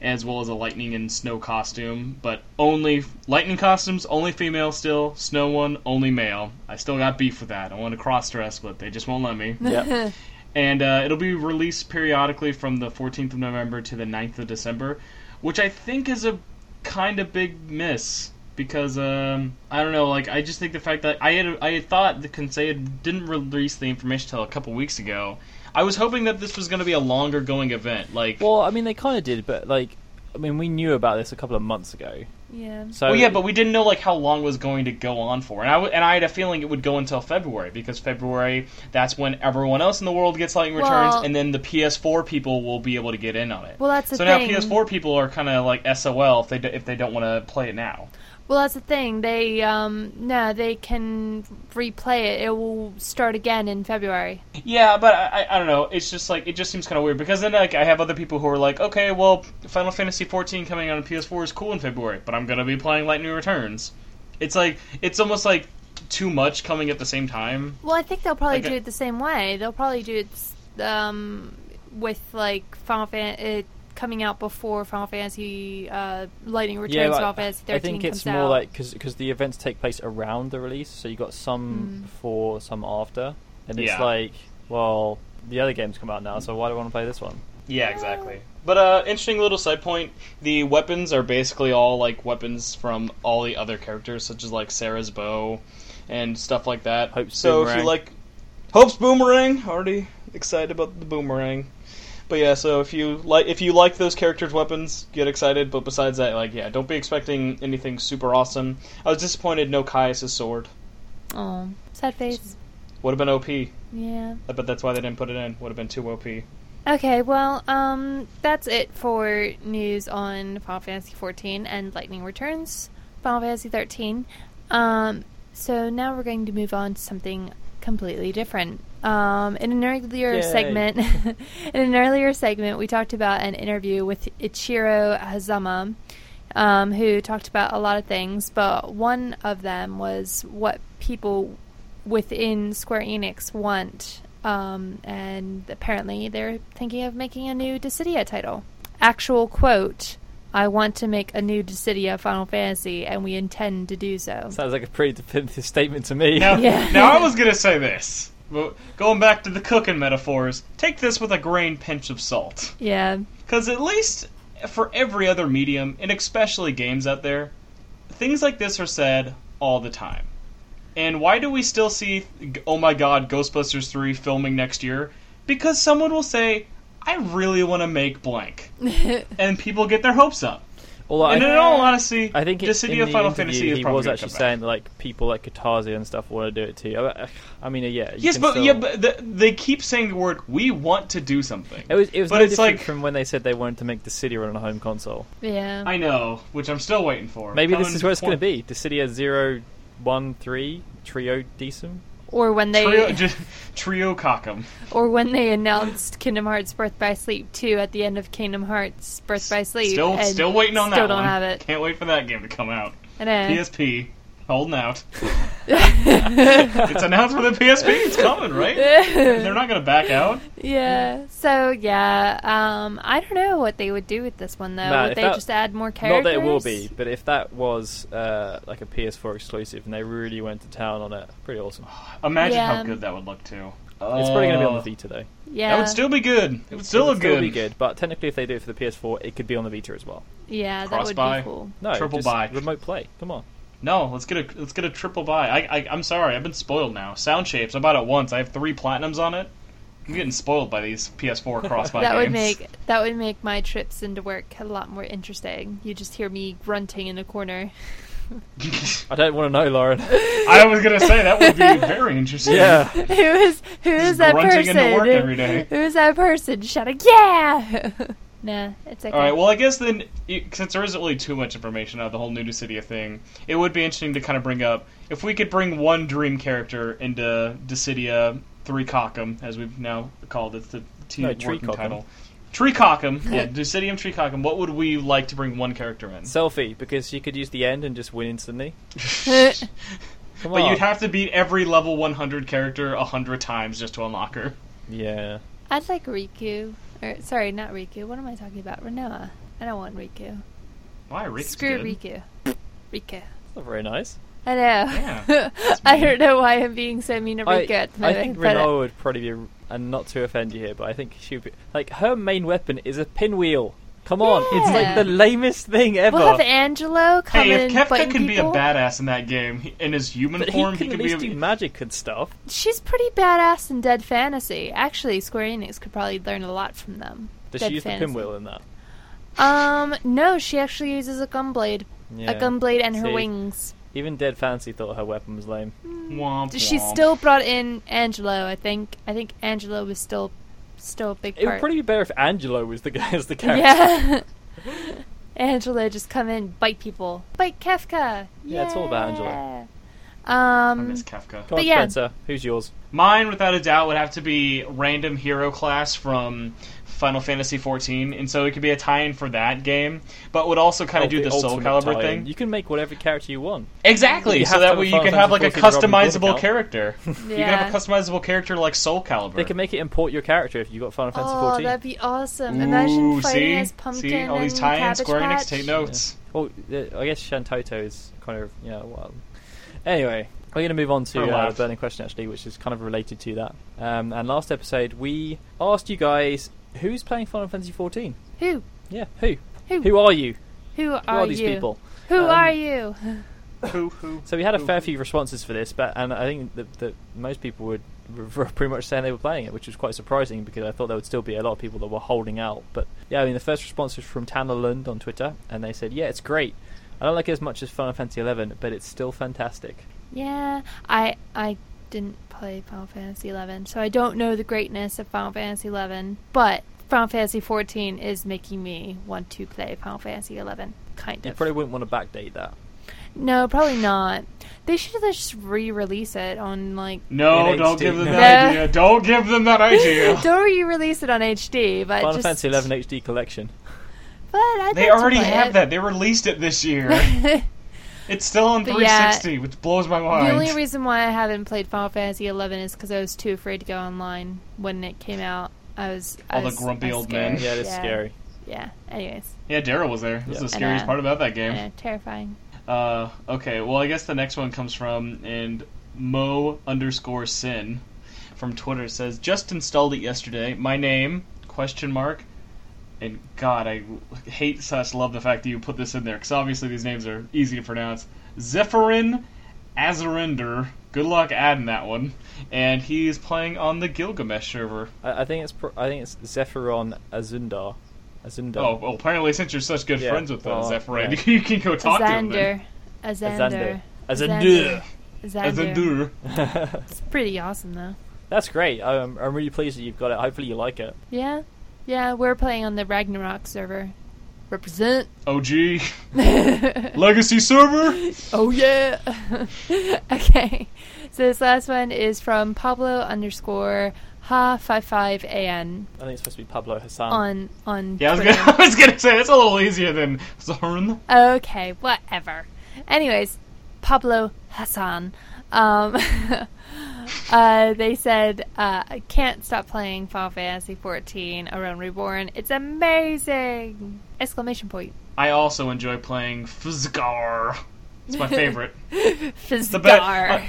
as well as a lightning and snow costume. But only lightning costumes, only female still. Snow one, only male. I still got beef with that. I want to cross dress, but they just won't let me Yeah. and uh, it'll be released periodically from the 14th of November to the 9th of December, which I think is a kind of big miss because um, I don't know, like I just think the fact that I had I had thought the Konsei didn't release the information until a couple weeks ago. I was hoping that this was going to be a longer going event, like. Well, I mean, they kind of did, but like, I mean, we knew about this a couple of months ago. Yeah. So well, yeah, but we didn't know like how long it was going to go on for, and I w- and I had a feeling it would go until February because February that's when everyone else in the world gets Lightning Returns, Well- and then the PS4 people will be able to get in on it. Well, that's the so thing. now PS4 people are kind of like SOL if they do, if they don't want to play it now. Well, that's the thing. They um no, they can replay it. It will start again in February. Yeah, but I, I- don't know. It's just like it just seems kind of weird because then like I have other people who are like, okay, well, Final Fantasy 14 coming out on PS4 is cool in February, but I'm gonna be playing Lightning Returns. It's like it's almost like too much coming at the same time. Well, I think they'll probably Like do it the same way. They'll probably do it um with like Final Fan it coming out before Final Fantasy uh, Lightning Returns. yeah, Final like, Fantasy I 13 think it's comes more out. like because the events take place around the release, so you got some Mm. before, some after, and it's Yeah. like, well, the other games come out now, so why do I want to play this one? Yeah, exactly. But uh, interesting little side point: the weapons are basically all like weapons from all the other characters, such as like Serah's bow and stuff like that. Hope's so if boomerang. you like Hope's boomerang, already excited about the boomerang. But yeah, so if you like if you like those characters' weapons, get excited. But besides that, like yeah, don't be expecting anything super awesome. I was disappointed no Caius' sword. oh, sad face. Would have been OP. Yeah. I bet that's why they didn't put it in. Would have been too OP. Okay, well, um, that's it for news on Final Fantasy XIV and Lightning Returns, Final Fantasy XIII. Um, so now we're going to move on to something completely different. Um, in an earlier Yay. segment, in an earlier segment, we talked about an interview with Ichiro Hazama, um, who talked about a lot of things, but one of them was what people within Square Enix want. Um, and apparently they're thinking of making a new Dissidia title. Actual quote I want to make a new Dissidia Final Fantasy, and we intend to do so. Sounds like a pretty definitive statement to me. Now, Yeah. now I was gonna say this. But going back to the cooking metaphors, take this with a grain pinch of salt. Yeah. Because at least for every other medium, and especially games out there, things like this are said all the time. And why do we still see, oh my god, Ghostbusters 3 filming next year? Because someone will say, I really want to make blank. and people get their hopes up. Although I, and in all honesty, I think it, the city of the Final Fantasy is he probably was actually saying that like people like Kitase and stuff want to do it too. I, I mean, yeah. Yes, but still- yeah, but the, they keep saying the word "we want to do something." it was it was but no it's like- from when they said they wanted to make Dissidia run on a home console. Yeah. I know, which I'm still waiting for. Maybe this is where it's going to twen- be. Dissidia zero one three trio decent. Or when they Trio, just, trio cockum. or when they announced Kingdom Hearts Birth by Sleep 2 at the end of Kingdom Hearts Birth by Sleep. Still, still waiting on still that don't one. have it. Can't wait for that game to come out. PSP, holding out. it's announced for the PSP. It's coming, right? They're not going to back out. Yeah. So yeah, um, I don't know what they would do with this one though. Nah, would they that- just add more characters? Not characters? that it will be, but if that was uh, like a PS4 exclusive and they really went to town on it, pretty awesome. Imagine Yeah. how good that would look too. It's probably going to be on Oh. the Vita though. Yeah. That would still be good. It would still it would look still good. be good, but technically, if they do it for the PS4, it could be on the Vita as well. yeah, that Cross would buy. be cool. No, Triple just buy. remote play. Come on. No, let's get a let's get a triple buy. I, I I'm sorry, I've been spoiled now. Sound shapes, I bought it once. I have three platinums on it. I'm getting spoiled by these PS4 cross-buy that games. would make that would make my trips into work a lot more interesting. You just hear me grunting in the corner. I don't want to know, Lauren. I was gonna say that would be very interesting. yeah. who is who is Just that grunting person? into work every day. Who is that person shouting? Yeah. Nah, it's okay. All right. Well, I guess then, since there isn't really too much information out of the whole New Dissidia thing, it would be interesting to kind of bring up if we could bring one dream character into Dissidia Three Cockham, as we've now called it, the team No, working Treecockham. title. Tree Cockham, yeah, Dissidium Tree Cockham. What would we like to bring one character in? Selphie, because you could use the end and just win instantly. but on. you'd have to beat every level 100 character a hundred times just to unlock her. Yeah. I'd like Rikku. Or sorry, not Rikku. What am I talking about? Rinoa. I don't want Rikku. Why Rikku's Screw good. Rikku. Rikku. That's not very nice. I know. Yeah, I don't know why I'm being so mean to I, Rikku at the I think but, uh, would probably be, and not to offend you here, but I think she would be, like, her main weapon is a pinwheel. Come on, it's like the lamest thing ever. We'll have Angelo come Hey, in if Kefka biting can be a people. badass in that game, he- in his human but form, he can he at could least be do a, magic and stuff. She's pretty badass in Dead Fantasy. Actually, Square Enix could probably learn a lot from them. Does Dead she use Fantasy. the pinwheel in that? Um, no, she actually uses a gunblade. Yeah. A gunblade and her See? wings. Even Dead Fancy thought her weapon was lame. Womp She womp. still brought in Angelo. I think. I think Angelo was still, still a big It would probably be better if Angelo was the guy as the character. yeah. Angelo just come in, bite people, bite Kefka. Yeah, it's all about Angela. Yeah. I Um, miss Kefka. Come But on, yeah. Spencer. Who's yours? Mine, without a doubt, would have to be random hero class from Final Fantasy XIV, and so it could be a tie-in for that game, but would also kind Oh, of do the, Soul ultimate Calibur tie-in. thing. You can make whatever character you want. Exactly, You so that way you can have like a Fantasy XIV Robin Hood customizable account. character. You can have a customizable character like Soul Calibur. They can make it import your character if you got Final Fantasy oh, 14. that'd be awesome! Imagine Ooh, fighting see, as Pumpkin see all these and tie-ins. Cabbage Square Enix, take notes. Well, uh, I guess Shantoto is kind of yeah. Well, anyway, we're going to move on to Or uh, the burning question actually, which is kind of related to that. Um, and last episode we asked you guys who's playing Final Fantasy 14. Who? Yeah, who? Who? Who are you? Who Who are, are these you? people? Who Um, are you? Who, who? So we had a who- fair few responses for this, but and I think that, that most people would were pretty much saying they were playing it, which was quite surprising because I thought there would still be a lot of people that were holding out. But yeah, I mean the first response was from Tanner Lund on Twitter, and they said, "Yeah, it's great. I don't like it as much as Final Fantasy 11, but it's still fantastic." Yeah, I I didn't play Final Fantasy eleven, so I don't know the greatness of Final Fantasy eleven. But Final Fantasy fourteen is making me want to play Final Fantasy eleven. Kind You of. You probably wouldn't want to backdate that. No, probably not. They should just re-release it on like. No, In don't HD. give them that idea. Don't give them that idea. Don't re-release it on HD, but Final just. Fantasy 11 HD collection. But I'd They already have it. that. They released it this year. it's still on But yeah, 360, which blows my mind. The only reason why I haven't played Final Fantasy eleven is because I was too afraid to go online when it came out. I was I All the grumpy old men. Yeah, it's scary. Yeah. Anyways, yeah, Daryl was there. This Yeah. is the I scariest know. part about that game. yeah, terrifying. Uh, okay, well, I guess the next one comes from and Mo underscore Sin from Twitter says just installed it yesterday. My name question mark. And God, I hate such love the fact that you put this in there because obviously these names are easy to pronounce. Zephyrin Azarinder. Good luck adding that one. And he's playing on the Gilgamesh server. I, I think it's pro- I think it's Zephyron Azundar. Azundar. Oh, well, apparently since you're such good Yeah, friends with uh, well, Zephyrin, yeah. you can go talk to him. Then. Azander. Azander. Azundur. It's pretty awesome though. That's great. I'm, I'm really pleased that you've got it. Hopefully you like it. Yeah. Yeah, we're playing on the Ragnarok server. Represent. OG. Legacy server? Oh yeah. okay. So this last one is from Pablo underscore ha five five an I think it's supposed to be Pablo Hassan. on on. Yeah, I was, gonna, I was gonna say, it's a little easier than Zorn. Okay, whatever. Anyways, Pablo Hassan. Um, uh, they said, uh, I can't stop playing Final Fantasy XIV A Realm Reborn. It's amazing! Exclamation point. I also enjoy playing Fzgar. It's my favorite. Fizzgar. The be- uh,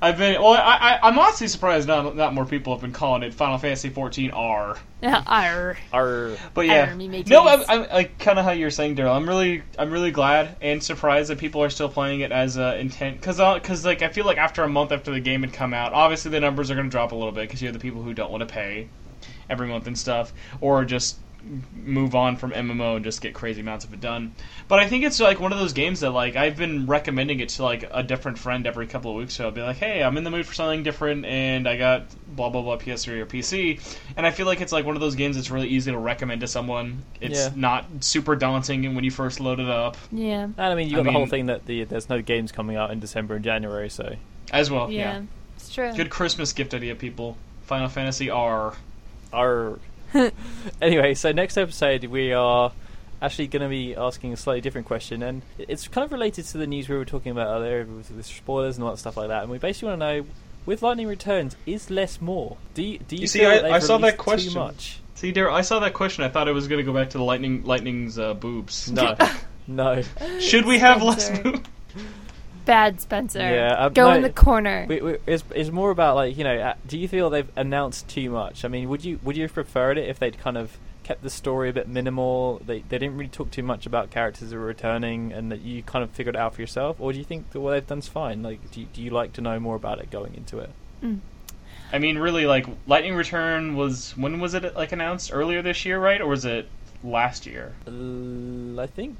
I've been. Well, I, I, I'm honestly surprised not not more people have been calling it Final Fantasy 14 R. R. R. But yeah, Arr, no, I'm, I'm like kind of how you're saying, Daryl. I'm really, I'm really glad and surprised that people are still playing it as uh, intent. Because, because like I feel like after a month after the game had come out, obviously the numbers are going to drop a little bit because you have the people who don't want to pay every month and stuff, or just move on from MMO and just get crazy amounts of it done. But I think it's like one of those games that like I've been recommending it to like a different friend every couple of weeks. So I'll be like, hey, I'm in the mood for something different, and I got blah blah blah PS3 or PC, and I feel like it's like one of those games that's really easy to recommend to someone. It's Yeah. not super daunting when you first load it up Yeah. and I mean you I got the whole thing that the there's no games coming out in December and January, so as well. Yeah. Yeah, It's true. good Christmas gift idea, people. Final Fantasy R. our anyway. So next episode we are actually going to be asking a slightly different question, and it's kind of related to the news we were talking about earlier with the spoilers and all that stuff like that. And we basically want to know. With Lightning Returns, is less more? Do you, do you, You see, feel I- that I saw that question. Too much? See, Daryl, I saw that question. I thought it was going to go back to the lightning, lightning's uh, boobs. No, no. Should we have less boobs? Bad Spencer. Yeah, um, Go no, in the corner. We, we, it's, it's more about like you know. uh, Do you feel they've announced too much? I mean, would you would you have preferred it if they'd kind of kept the story a bit minimal? They they didn't really talk too much about characters that were returning, and that you kind of figured it out for yourself, or do you think that what they've done's fine? Like, do you, do you like to know more about it going into it? Mm. I mean, really, like Lightning Return was when was it like announced earlier this year, right, or was it last year? I think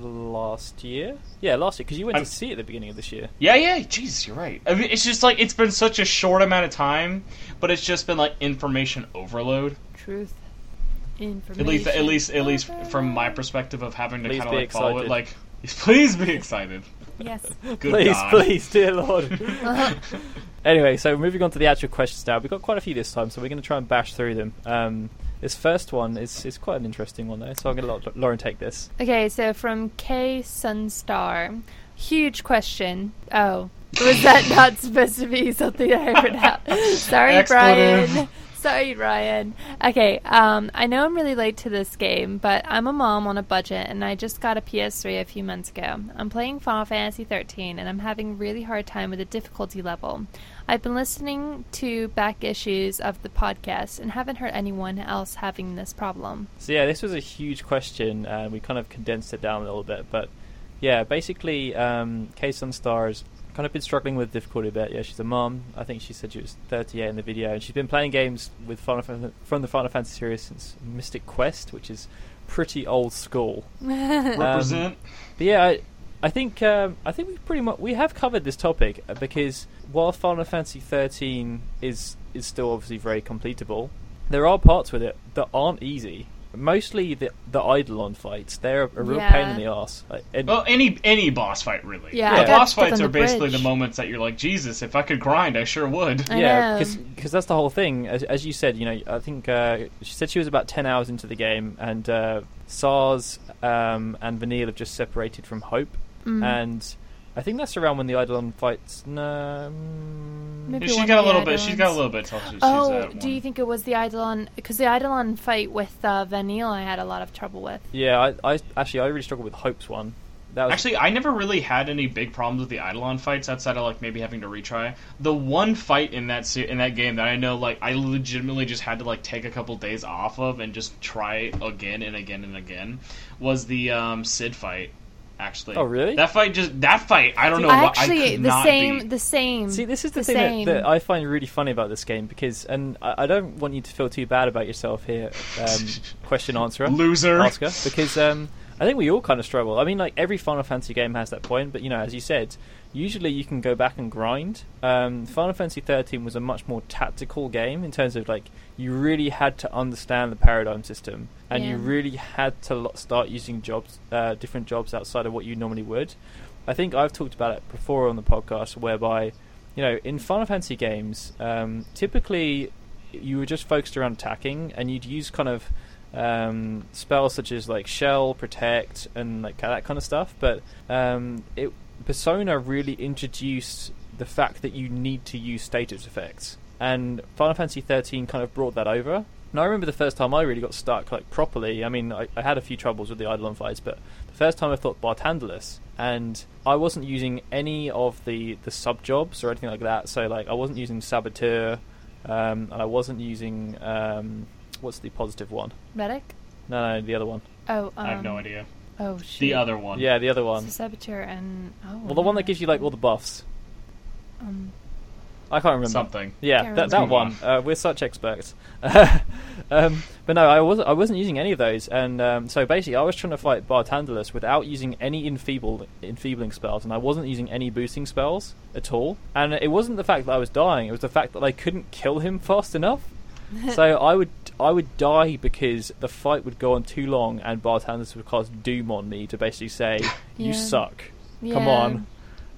last year. Yeah, last year because you went I'm- to see it at the beginning of this year. Yeah, yeah. Jesus, you're right. I mean, it's just like it's been such a short amount of time, but it's just been like information overload. Truth. Information. At least, at least, at least from my perspective of having to kind of be like follow it. Like, please be excited. Yes. Good please, God. please, dear Lord. anyway, so moving on to the actual questions now. We've got quite a few this time, so we're going to try and bash through them. Um, this first one is, is quite an interesting one, though, so I'm going to let Lauren take this. Okay, so from K Sunstar. Huge question. Oh, was that not supposed to be something I heard out? Sorry, Expletive. Brian. Sorry, Brian. Okay, um, I know I'm really late to this game, but I'm a mom on a budget, and I just got a PS3 a few months ago. I'm playing Final Fantasy 13, and I'm having a really hard time with the difficulty level. I've been listening to back issues of the podcast and haven't heard anyone else having this problem. So, yeah, this was a huge question, and we kind of condensed it down a little bit. But, yeah, basically, um, K Sunstar's kind of been struggling with difficulty a bit. Yeah, she's a mom. I think she said she was 38 in the video, and she's been playing games with Final Fan- from the Final Fantasy series since Mystic Quest, which is pretty old school. Represent. But yeah, I, I think um, I think we pretty much we have covered this topic uh, because while Final Fantasy 13 is is still obviously very completable, there are parts with it that aren't easy. Mostly the the Eidolon fights, they're a real pain in the ass. And- well, any any boss fight really. Yeah, I the boss fights are the basically bridge. the moments that you're like, Jesus, if I could grind, I sure would. I yeah, know. because that's the whole thing. As, as you said, you know, I think uh, she said she was about ten hours into the game, and uh, Sazh um, and Vanille have just separated from Hope, Mm. and I think that's around when the Eidolon fights. No, mm, Maybe she's one got a of the little bit. She's got a little bit till she- she's Oh, do you think it was the Eidolon? Because the Eidolon fight with uh, Vanille, I had a lot of trouble with. Yeah, I, I actually I really struggled with Hope's one. That was Actually, I never really had any big problems with the Eidolon fights outside of like maybe having to retry. The one fight in that se- in that game that I know like I legitimately just had to like take a couple days off of and just try again and again and again was the um, Cid fight. Actually, Oh, really? That fight just that fight. I don't know. I what, I actually could the not same, beat. the same. See, this is the, the thing that, that I find really funny about this game because, and I, I don't want you to feel too bad about yourself here, um, question answerer, Loser. Oscar, because um, I think we all kind of struggle. I mean, like every Final Fantasy game has that point, but you know, as you said, usually you can go back and grind. Um, Final Fantasy 13 was a much more tactical game in terms of like you really had to understand the paradigm system, and you really had to start using jobs, uh, different jobs outside of what you normally would. I think I've talked about it before on the podcast, whereby you know in Final Fantasy games, um, typically you were just focused around attacking, and you'd use kind of um, spells such as like shell, protect, and like that kind of stuff. But um, it Persona really introduced the fact that you need to use status effects, and Final Fantasy 13 kind of brought that over. And I remember the first time I really got stuck like properly. I mean, I, I had a few troubles with the Eidolon fights, but the first time I thought Barthandelus, and I wasn't using any of the the sub jobs or anything like that. So like I wasn't using Saboteur, um, and I wasn't using um, what's the positive one? Medic? No, no, the other one. Oh, um, I have no idea. Oh, shoot. The other one. Yeah, the other one. So Saboteur and oh, Well, the one that gives you like all the buffs. um, I can't remember. Something. Yeah, Can't that, that one. Uh, we're such experts. um, but no, I wasn't. I wasn't using any of those, and um, so basically, I was trying to fight Barthandelus without using any enfeeble, enfeebling spells, and I wasn't using any boosting spells at all. And it wasn't the fact that I was dying; it was the fact that I couldn't kill him fast enough. so I would, I would die because the fight would go on too long, and Barthandelus would cast Doom on me to basically say, "You Yeah. suck." yeah. Come on.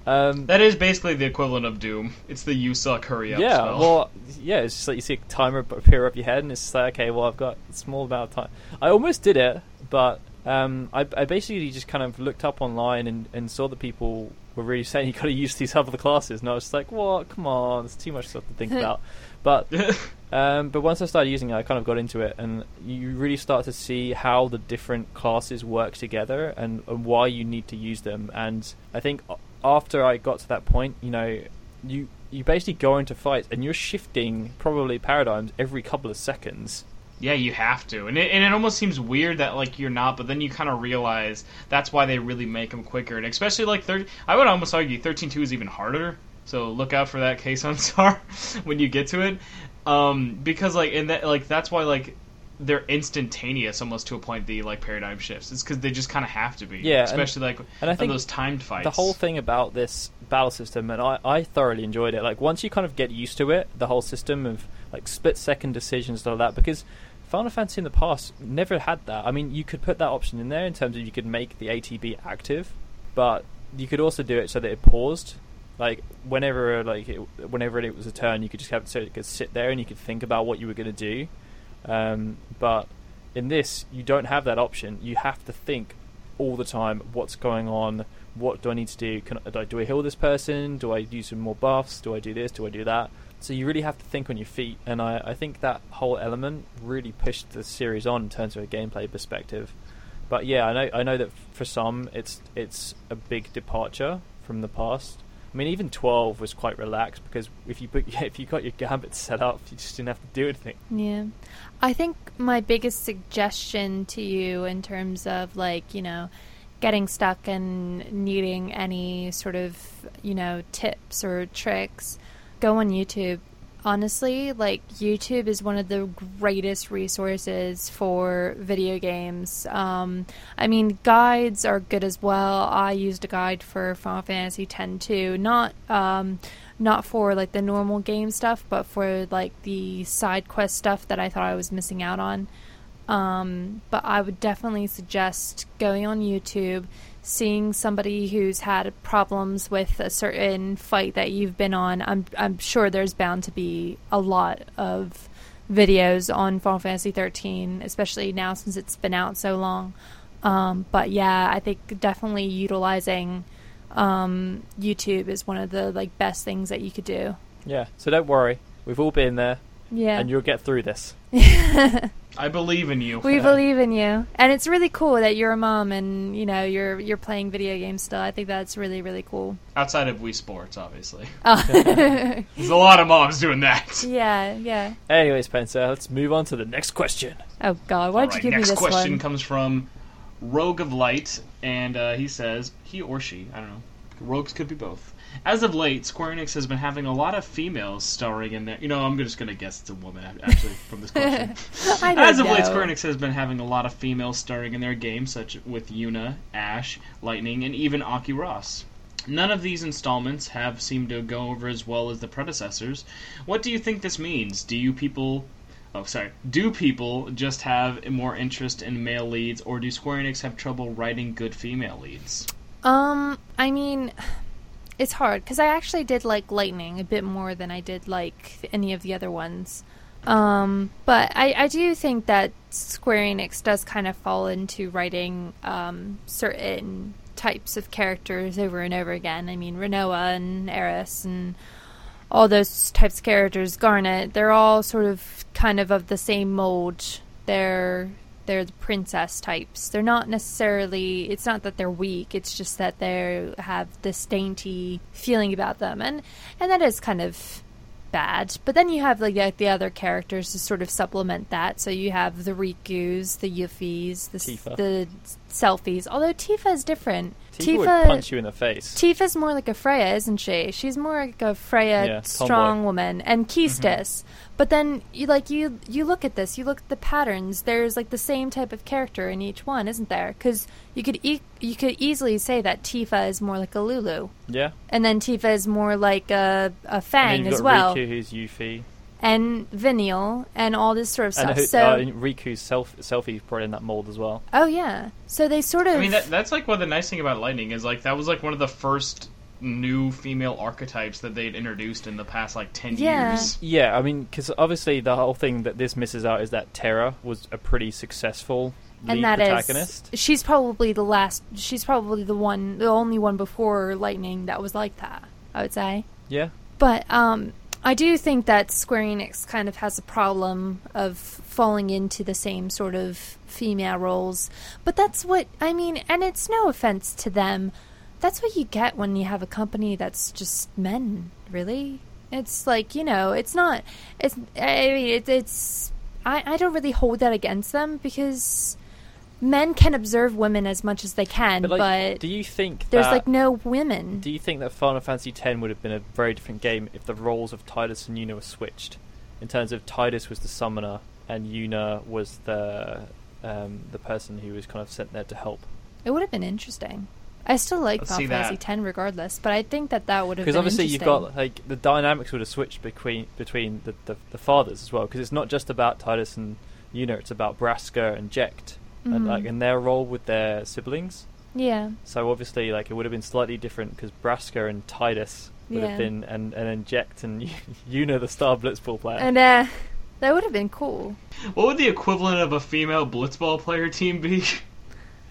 Um, That is basically the equivalent of Doom. It's the you suck, hurry up yeah, spell. well, yeah, it's just like you see a timer appear up your head, and it's just like, okay, well, I've got a small amount of time. I almost did it, but um, I, I basically just kind of looked up online and, and saw that people were really saying you got to use these other classes, and I was just like, what? Come on, there's too much stuff to think about. But um, but once I started using it, I kind of got into it, and you really start to see how the different classes work together and, and why you need to use them. And I think after I got to that point, you know, you you basically go into fights and you're shifting probably paradigms every couple of seconds. Yeah, you have to, and it, and it almost seems weird that like you're not, but then you kind of realize that's why they really make them quicker, and especially like third. I would almost argue thirteen two is even harder. So look out for that case on Star when you get to it, um, because like and that like that's why like they're instantaneous almost to a point. The like paradigm shifts. It's because they just kind of have to be. Yeah, and- especially like and I think those timed fights. the whole thing about this battle system, and I, I thoroughly enjoyed it. Like once you kind of get used to it, the whole system of like split second decisions and all that, because Final Fantasy in the past never had that. I mean, you could put that option in there in terms of you could make the ATB active, but you could also do it so that it paused. Like whenever like it, whenever it was a turn, you could just have so it could sit there and you could think about what you were going to do. Um, but in this, you don't have that option. You have to think all the time what's going on? What do i need to do? Can, do, I, do I heal this person? Do i do some more buffs? Do i do this? Do i do that? So you really have to think on your feet. And i, I think that whole element really pushed the series on in terms of a gameplay perspective. But yeah i know i know that for some it's it's a big departure from the past I mean, even 12 was quite relaxed because if you put, if you got your gambit set up, you just didn't have to do anything. Yeah. I think my biggest suggestion to you in terms of like, you know, getting stuck and needing any sort of, you know, tips or tricks, go on YouTube. Honestly, like YouTube is one of the greatest resources for video games. Um, I mean, guides are good as well. I used a guide for Final Fantasy X too, not um, not for like the normal game stuff, but for like the side quest stuff that I thought I was missing out on. Um, but I would definitely suggest going on YouTube, seeing somebody who's had problems with a certain fight that you've been on. I'm I'm sure there's bound to be a lot of videos on Final Fantasy 13, especially now since it's been out so long. Um, but yeah, I think definitely utilizing um, YouTube is one of the like best things that you could do. Yeah, so don't worry. We've all been there, Yeah. and you'll get through this. I believe in you. We believe in you, and it's really cool that you're a mom and you know you're you're playing video games still. I think that's really really cool. Outside of Wii Sports, obviously. Oh. There's a lot of moms doing that. yeah, yeah. Anyway, Spencer, let's move on to the next question. Oh God, why'd All you give next me this question one? Question comes from Rogue of Light, and uh, he says, he or she, I don't know. Rogues could be both. As of late, Square Enix has been having a lot of females starring in there. You know, I'm just going to guess it's a woman, actually, from this question. I don't As of late. Square Enix has been having a lot of females starring in their games, such with Yuna, Ash, Lightning, and even Aki Ross. None of these installments have seemed to go over as well as the predecessors. What do you think this means? Do you people Oh, sorry. Do people just have more interest in male leads, or do Square Enix have trouble writing good female leads? Um, I mean, it's hard because I actually did like Lightning a bit more than I did like any of the other ones. Um, but I, I do think that Square Enix does kind of fall into writing um, certain types of characters over and over again. I mean, Rinoa and Aerith and all those types of characters, Garnet, they're all sort of kind of of the same mold. They're they're the princess types. They're not necessarily. It's not that they're weak. It's just that they have this dainty feeling about them, and and that is kind of bad. But then you have like the, the other characters to sort of supplement that. So you have the Rikkus, the Yuffie's, the Tifa. the Selphies. Although Tifa is different. Tifa, would punch you in the face. Tifa's more like a Freya, isn't she? She's more like a Freya Yeah, strong woman, and Quistis. Mm-hmm. But then you like you you look at this, you look at the patterns. There's like the same type of character in each one, isn't there? Because you could e- you could easily say that Tifa is more like a Lulu, yeah. and then Tifa is more like a a Fang as well, Rikku, who's Yuffie. And Vanille, and all this sort of And stuff. who, so uh, Rikku's self, Selphie brought in that mold as well. oh yeah, so they sort of I mean, that, that's like one of the nice thing about Lightning is like that was like one of the first new female archetypes that they'd introduced in the past like ten Yeah. years. Yeah, I mean, because obviously the whole thing that this misses out is that Terra was a pretty successful lead and that is protagonist. she's probably the last she's probably the one the only one before lightning that was like that i would say Yeah, but um i do think that square enix kind of has a problem of falling into the same sort of female roles. But that's what i mean and it's no offense to them. That's what you get when you have a company that's just men really. It's like you know it's not it's i mean it, it's I, I don't really hold that against them because men can observe women as much as they can, but but, do you think there's that, like no women. Do you think that Final Fantasy X would have been a very different game if the roles of Tidus and Yuna were switched? In terms of Tidus was the summoner and Yuna was the um, the person who was kind of sent there to help. It would have been interesting. I still like Let's Final Fantasy that. X regardless, but I think that that would have been. Because been obviously you've got like the dynamics would have switched between between the, the, the fathers as well. Because it's not just about Tidus and Yuna; it's about Braska and Jecht and Mhm. like in their role with their siblings. yeah, So obviously, like it would have been slightly different because Braska and Tidus would Yeah. have been, and and then Jecht and know the star blitzball player. and uh, that would have been cool. What would the equivalent of a female blitzball player team be? hey,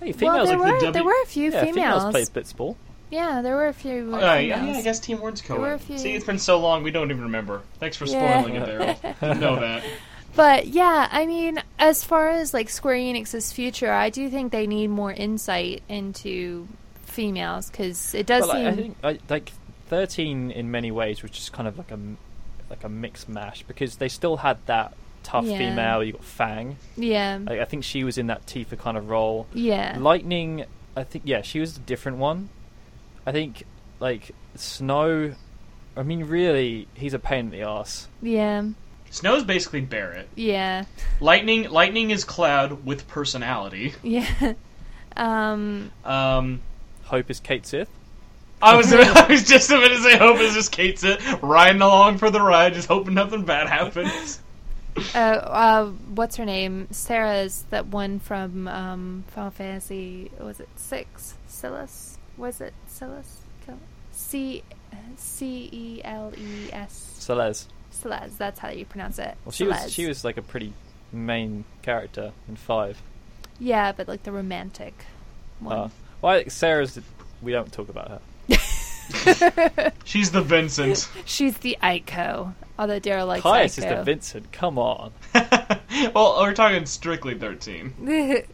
well, females, there like the were W- there were a few yeah, females. females play blitzball. Yeah, there were a few uh, yeah, yeah. I guess Team Word's There were a co few- See, it's been so long, we don't even remember. Thanks for Yeah. spoiling it there. Didn't know that. But yeah, I mean, as far as like Square Enix's future, I do think they need more insight into females because it does But, like, seem. I think I, like thirteen in many ways was just kind of like a like a mix mash because they still had that tough Yeah. female. You got Fang. yeah, Like, I think she was in that Tifa kind of role. yeah, Lightning, I think, yeah, she was a different one. I think, like, Snow, I mean, really, he's a pain in the ass. yeah, Snow's basically Barret. yeah, Lightning, lightning is Cloud with personality. yeah. um, Um, Hope is Cait Sith. I was, I was just about to say, Hope is just Cait Sith, riding along for the ride, just hoping nothing bad happens. uh, uh, what's her name? Serah's that one from um, Final Fantasy. Was it six? Silas? Was it Silas? C C E L E S. Celeste. Celeste. That's how you pronounce it. Well, she was she was like a pretty main character in five. Yeah, but like the romantic one. Uh, well, I think Serah's. We don't talk about her. She's the Vincent. She's the Aiko. Although Daryl likes Caius is Aiko. the Vincent. Come on. well, we're talking strictly 13.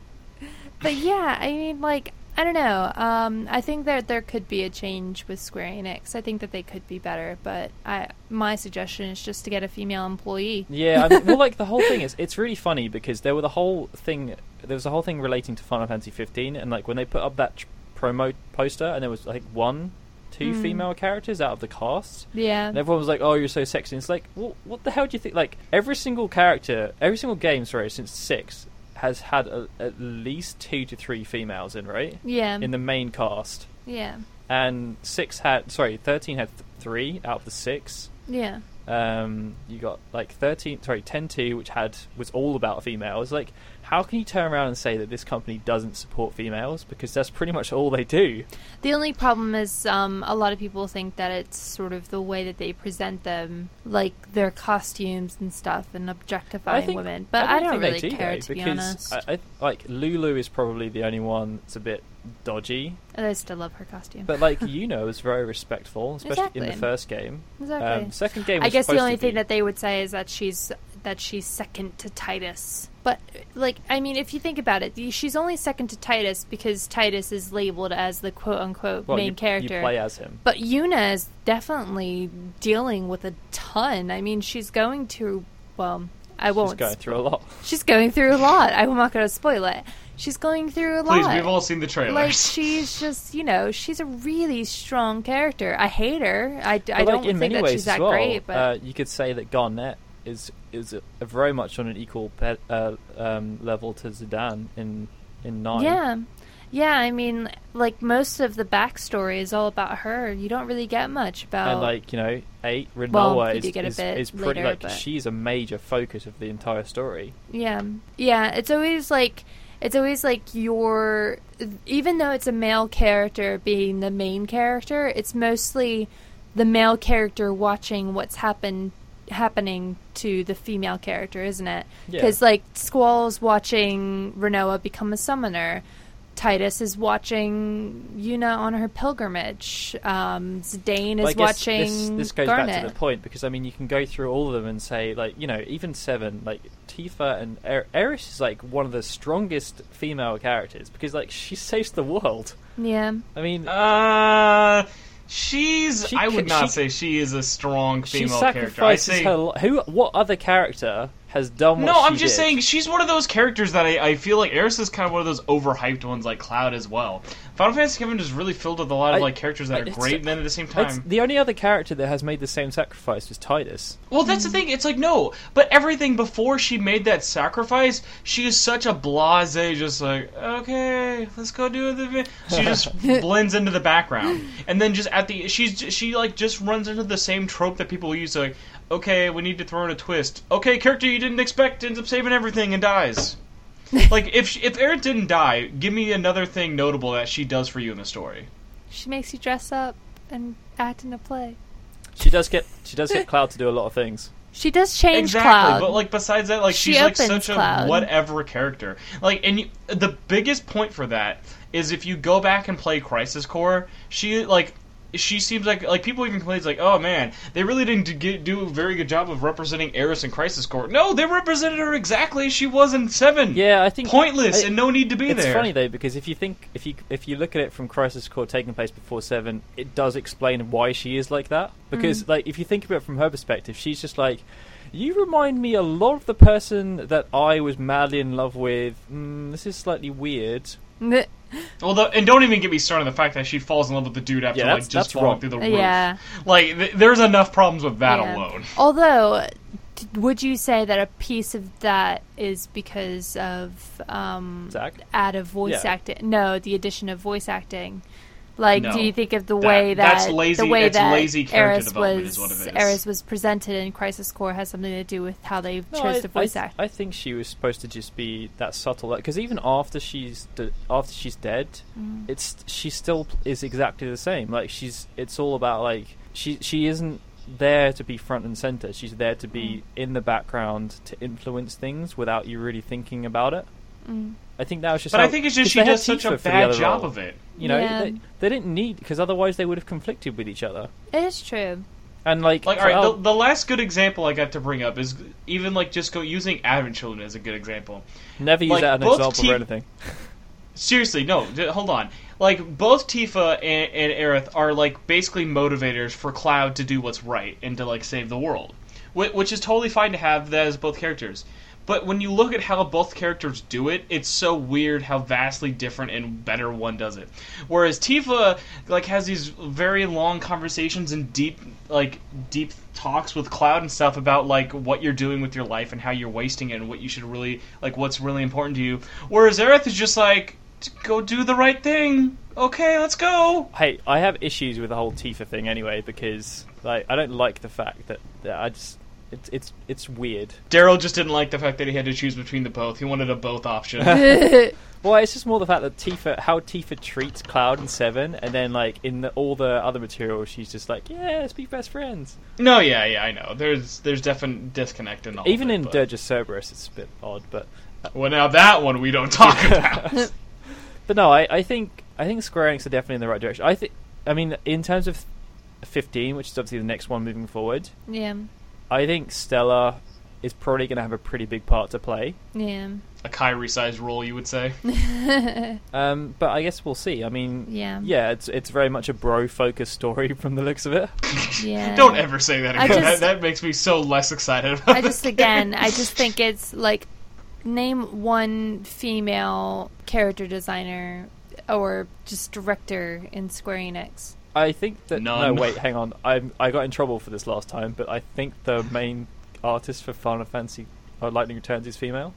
but yeah, I mean, like, I don't know. Um, I think that there could be a change with Square Enix. I think that they could be better, but I my suggestion is just to get a female employee. Yeah, I mean, well, like the whole thing is, it's really funny because there were the whole thing. There was a whole thing relating to Final Fantasy 15, and like when they put up that tr- promo poster, and there was like one, two Mm. female characters out of the cast, Yeah, and everyone was like, "Oh, you're so sexy." And it's like, well, what the hell do you think? Like every single character, every single game, sorry, since six has had a, at least two to three females in, right? yeah, In the main cast, yeah, and six had sorry, thirteen had th- three out of the six. yeah. Um, you got like 13, sorry, 10-2, which had was all about females. Like, how can you turn around and say that this company doesn't support females? Because that's pretty much all they do. The only problem is um, a lot of people think that it's sort of the way that they present them, like their costumes and stuff, and objectifying women. But I don't, think they really do, care, though, to be honest. I, I, like Lulu is probably the only one that's a bit dodgy. And I still love her costume. But like Yuna was very respectful, especially in the first game. exactly. Um, second game. I guess the only thing be- that they would say is that she's that she's second to Tidus. But like, I mean, if you think about it, she's only second to Tidus because Tidus is labeled as the quote unquote well, main you, character. You play as him. But Yuna is definitely dealing with a ton. I mean, she's going through. Well, I won't. She's going through a lot. She's going through a lot. I'm not going to spoil it. She's going through a Please, lot. we've all seen the trailers. like she's just, you know, she's a really strong character. I hate her. I, I But, don't in think many that ways she's that well, great. But uh, you could say that Garnet is is very much on an equal pe- uh, um, level to Zidane in in nine. Yeah. Yeah, I mean, like most of the backstory is all about her. You don't really get much about. And like you know, eight Well, Rinoa you is, do get a is, is pretty later, like but- she's a major focus of the entire story. yeah, yeah. It's always like it's always like your even though it's a male character being the main character, it's mostly the male character watching what's happened happening to the female character, isn't it? Yeah. Because like Squall's watching Rinoa become a summoner. Tidus is watching Yuna on her pilgrimage. Um, Zidane is But watching this, this goes Garnet. back to the point because I mean you can go through all of them and say like you know even seven like Tifa and er- Aerith is like one of the strongest female characters because like she saves the world. Yeah. I mean Uh, she's. She I would ca- not she- say she is a strong female character. I say. her. Who? What other character has done No, I'm just did? saying she's one of those characters that I, I feel like Aerith is kind of one of those overhyped ones like Cloud as well. Final Fantasy VII is really filled with a lot of I- like characters that I- are great, and then at the same time, the only other character that has made the same sacrifice was Tidus. well, that's the thing. It's like no, but everything before she made that sacrifice, she is such a blase, just like okay, let's go do the. vi-" She just blends into the background, and then just at the she's she like just runs into the same trope that people use like. Okay, we need to throw in a twist. Okay, character you didn't expect ends up saving everything and dies. like if she, if Aerith didn't die, give me another thing notable that she does for you in the story. She makes you dress up and act in a play. She does get she does get Cloud to do a lot of things. She does change exactly, Cloud. but like besides that, like She she's like opens such a whatever character. Like, and you, the biggest point for that is if you go back and play Crisis Core, she like. She seems like like people even complain it's like oh man they really didn't do, get, do a very good job of representing Aerith in Crisis Core. No, they represented her exactly as she was in Seven. Yeah, I think pointless I- and no need to be it's there. It's funny though because if you think if you if you look at it from Crisis Core taking place before seven, it does explain why she is like that. Because like if you think about it from her perspective, she's just like, you remind me a lot of the person that I was madly in love with. Mm, this is slightly weird. Well, the, and don't even get me started on the fact that she falls in love with the dude after Yeah, like that's- just that's falling wrong. through the roof. yeah. Like, th- there's enough problems with that yeah. alone. Although, d- would you say that a piece of that is because of um, Zack? add of voice Yeah. acting? No, the addition of voice acting. Like, No. do you think of the That- way that that's lazy- the way that's that lazy character Aerith development was is what it is. Aerith was presented in Crisis Core has something to do with how they No, chose I, to voice I, act? I think she was supposed to just be that subtle. Because even after she's de- after she's dead, Mm. it's she still is exactly the same. Like she's it's all about like she she isn't there to be front and center. She's there to be Mm. in the background to influence things without you really thinking about it. Mm. I think that was just. But how, I think it's just she they does such a bad job role. of it. You know, Yeah. they, they didn't need because otherwise they would have conflicted with each other. It is true. And like, Like, all right, oh. the, the last good example I got to bring up is even like just go using Advent Children as a good example. never use like, that as an example Ti- for anything. Seriously, no, d- hold on. Like both Tifa and, and Aerith are like basically motivators for Cloud to do what's right and to like save the world, Wh- which is totally fine to have that as both characters. But when you look at how both characters do it, it's so weird how vastly different and better one does it. Whereas Tifa like has these very long conversations and deep like deep talks with Cloud and stuff about like what you're doing with your life and how you're wasting it and what you should really like what's really important to you. Whereas Aerith is just like go do the right thing. Okay, let's go. Hey, I have issues with the whole Tifa thing anyway because like I don't like the fact that, that I just it's it's it's weird. Daryl just didn't like the fact that he had to choose between the both. He wanted a both option. Well, it's just more the fact that Tifa, how Tifa treats Cloud and Seven, and then like in the, all the other material, she's just like, yeah, let's be best friends. no, yeah, yeah, I know. There's there's definite disconnect in all. Even of it, in but- Dirge of Cerberus, it's a bit odd, but uh, well, now that one we don't talk about. but no, I, I think I think Square Enix are definitely in the right direction. I think. I mean, in terms of 15, which is obviously the next one moving forward, Yeah. I think Stella is probably going to have a pretty big part to play. Yeah. A Kyrie sized role, you would say. Um, but I guess we'll see. I mean, Yeah. yeah, it's it's very much a bro focused story from the looks of it. Yeah. Don't ever say that again. just- that, that makes me so less excited about I just game. again, I just think it's like name one female character designer or just director in Square Enix. I think that None. no, wait, hang on. I I got in trouble for this last time, but I think the main artist for Final Fantasy uh, Lightning Returns is female.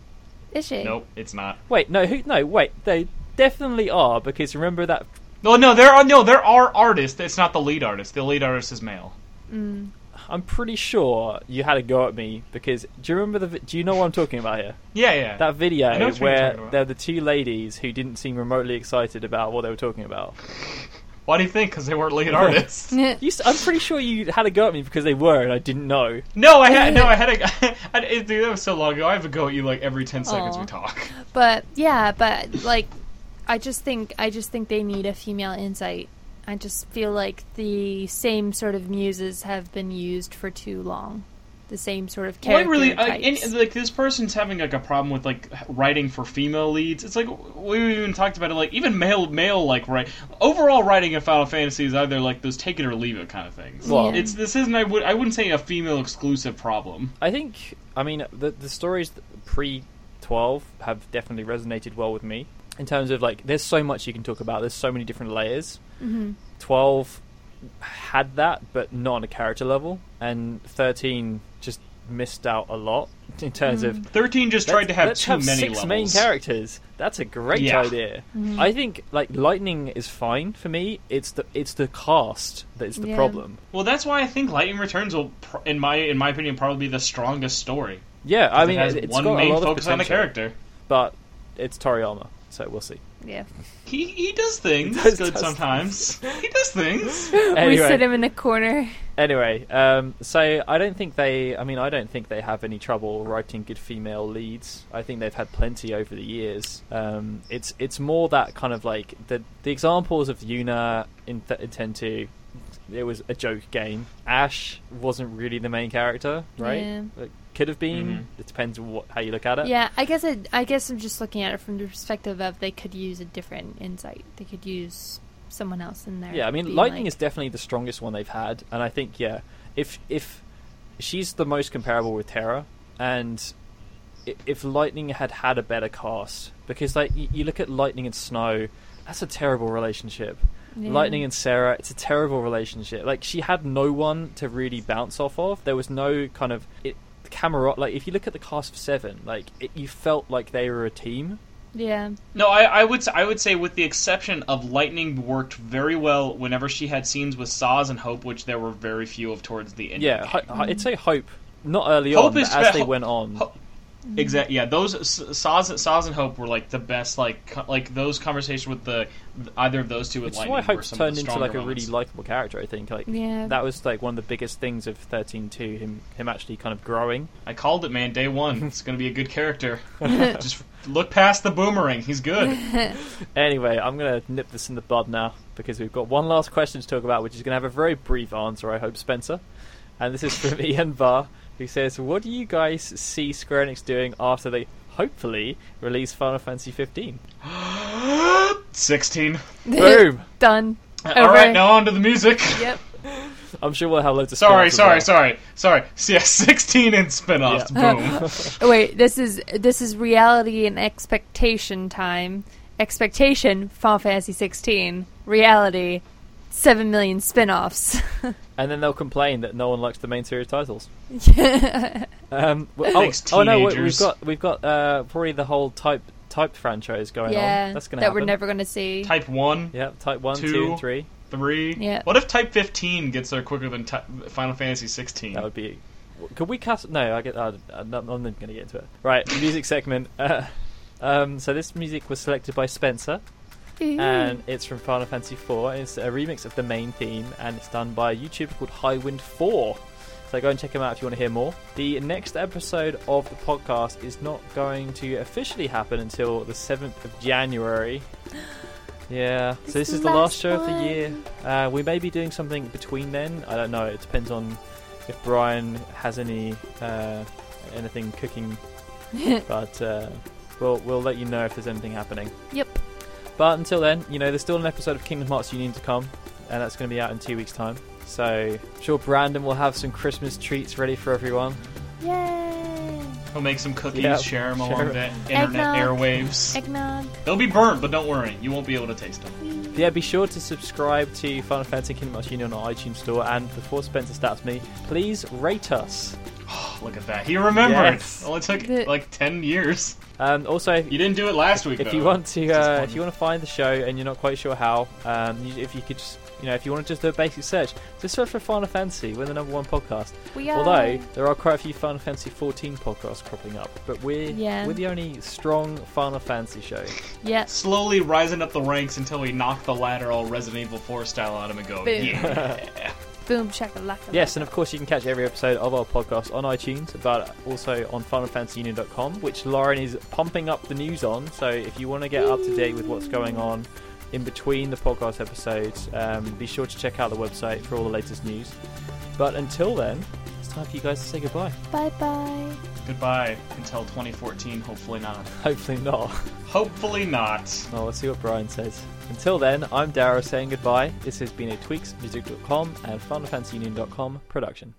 Is she? Nope, it's not. Wait, no, who? No, wait, they definitely are because remember that. No, no, there are no, there are artists. It's not the lead artist. The lead artist is male. Mm. I'm pretty sure you had a go at me because do you remember the? vi- Do you know what I'm talking about here? Yeah, yeah. That video I know what you're where talking they're the two ladies who didn't seem remotely excited about what they were talking about. Why do you think? Because they weren't lead artists. You, s- I'm pretty sure you had a go at me because they were, and I didn't know. no, I had no, I had a. I, it, dude, that was so long ago. I have a go at you like every ten seconds Aw. we talk. But yeah, but like, I just think I just think they need a female insight. I just feel like the same sort of muses have been used for too long. The same sort of Well, I really, types. and, like this person's having like a problem with like writing for female leads. It's like we even talked about it. Like even male, male like right. Overall, writing in Final Fantasy is either like those take it or leave it kind of things. Well- Yeah. it's this isn't. I would I wouldn't say a female exclusive problem. I think, I mean, the the stories pre twelve have definitely resonated well with me in terms of like, there's so much you can talk about. There's so many different layers. hmm Twelve had that, but not on a character level, and thirteen just missed out a lot in terms of. Hmm. Thirteen just tried let's- to have let's too have many six levels. main characters. That's a great Yeah. idea. Hmm. I think like lightning is fine for me. It's the it's the cast that is the Yeah. problem. Well, that's why I think Lightning Returns will, pr- in my in my opinion, probably be the strongest story. Yeah, I It mean, has it's one got main a lot focus of on the character. but it's Toriyama, so we'll see. Yeah. He he does things does- good does sometimes. he does things. We sit him in the corner. Anyway, um, so I don't think they. I mean, I don't think they have any trouble writing good female leads. I think they've had plenty over the years. Um, it's it's more that kind of like the the examples of Yuna in, th- in Ten Two. It was a joke game. Ash wasn't really the main character, right? Yeah. It could have been. Mhm. It depends what how you look at it. Yeah, I guess it, I guess I'm just looking at it from the perspective of they could use a different insight. They could use someone else in there. Yeah, I mean, Lightning like- is definitely the strongest one they've had, and I think yeah, if if she's the most comparable with Terra, and if Lightning had had a better cast, because like you, you look at Lightning and Snow, that's a terrible relationship. Yeah. Lightning and Serah, it's a terrible relationship. Like she had no one to really bounce off of. There was no kind of it, camera. Like if you look at the cast of Seven, like it, you felt like they were a team. Yeah, No, I, I would s- I would say with the exception of Lightning worked very well whenever she had scenes with Sazh and Hope, which there were very few of towards the end. Yeah, the ho- mm-hmm. I'd say Hope, not early Hope on, but is as they Ho- went on. Ho- Mm-hmm. Exactly. Yeah, those S- Sazh, Sazh and Hope were like the best. Like co- like those conversations with the either of those two with Which is Lightning why were Hope's turned into stronger like a really likable character. I think like Yeah. that was like one of the biggest things of thirteen two. Him him actually kind of growing. I called it, man. Day one, it's going to be a good character. Just look past the boomerang. He's good. Anyway, I'm gonna nip this in the bud now because we've got one last question to talk about, which is gonna have a very brief answer. I hope, Spencer. And this is from Ian Barr, who says, "What do you guys see Square Enix doing after they hopefully release Final Fantasy 15?" Sixteen. Boom. Done. All right, Over. now on to the music. Yep. I'm sure we'll have loads of. Sorry, sorry, well. sorry, sorry. Yeah, sixteen in spin-offs. Yeah. Boom. Oh, wait, this is this is reality and expectation time. Expectation, Final Fantasy 16. Reality, seven million spin-offs. And then they'll complain that no one likes the main series titles. Um, well, oh, Thanks, oh no, we- we've got we've got uh, probably the whole type type franchise going yeah, on. That's going to that happen. we're never going to see. Type one, Yeah, type one, two, Two. and three. three. Yeah. What if Type fifteen gets there quicker than ty- Final Fantasy sixteen? That would be. Could we cast? No, I get. Uh, I'm not going to get into it. Right, music segment. Uh, um, so this music was selected by Spencer, and it's from Final Fantasy IV. and It's a remix of the main theme, and it's done by a YouTuber called Highwind Four. So go and check him out if you want to hear more. The next episode of the podcast is not going to officially happen until the seventh of January. Yeah, so This is the last show of the year. Uh, we may be doing something between then. I don't know. It depends on if Brian has any uh, anything cooking. but uh, we'll we'll let you know if there's anything happening. Yep. But until then, you know, there's still an episode of Kingdom Hearts Union to come, and that's going to be out in two weeks' time. So I'm sure Brandon will have some Christmas treats ready for everyone. Yay! We'll make some cookies, Yeah, share them share along 'em. the internet Eggnog. airwaves. Eggnog. They'll be burnt, but don't worry, you won't be able to taste them. Yeah, be sure to subscribe to Final Fantasy Kingdom Hearts Union on our iTunes Store, and before Spencer stats me, please rate us. Oh, look at that. He remembered. Yes. Only took The- like 10 years. Um, also, You didn't do it last week, if though. you want to, uh, if you want to find the show and you're not quite sure how, um, you, if you could just, you know, if you want to just do a basic search, just search for Final Fantasy. We're the number one podcast. We are. Although there are quite a few Final Fantasy 14 podcasts cropping up, but we're Yeah. we're the only strong Final Fantasy show. Yes. Slowly rising up the ranks until we knock the ladder all Resident Evil 4 style out of him and go, Boom. yeah. Boom shakalaka. Yes, and of course you can catch every episode of our podcast on iTunes, but also on FinalFantasyUnion.com, which Lauren is pumping up the news on. So if you want to get up to date with what's going on in between the podcast episodes, um, be sure to check out the website for all the latest news. But until then, it's time for you guys to say goodbye. Bye bye. Goodbye until 2014, hopefully not. Hopefully not. Hopefully not. Well, let's see what Brian says. Until then, I'm Dara saying goodbye. This has been a TweaksMusic.com and FinalFantasyUnion.com production.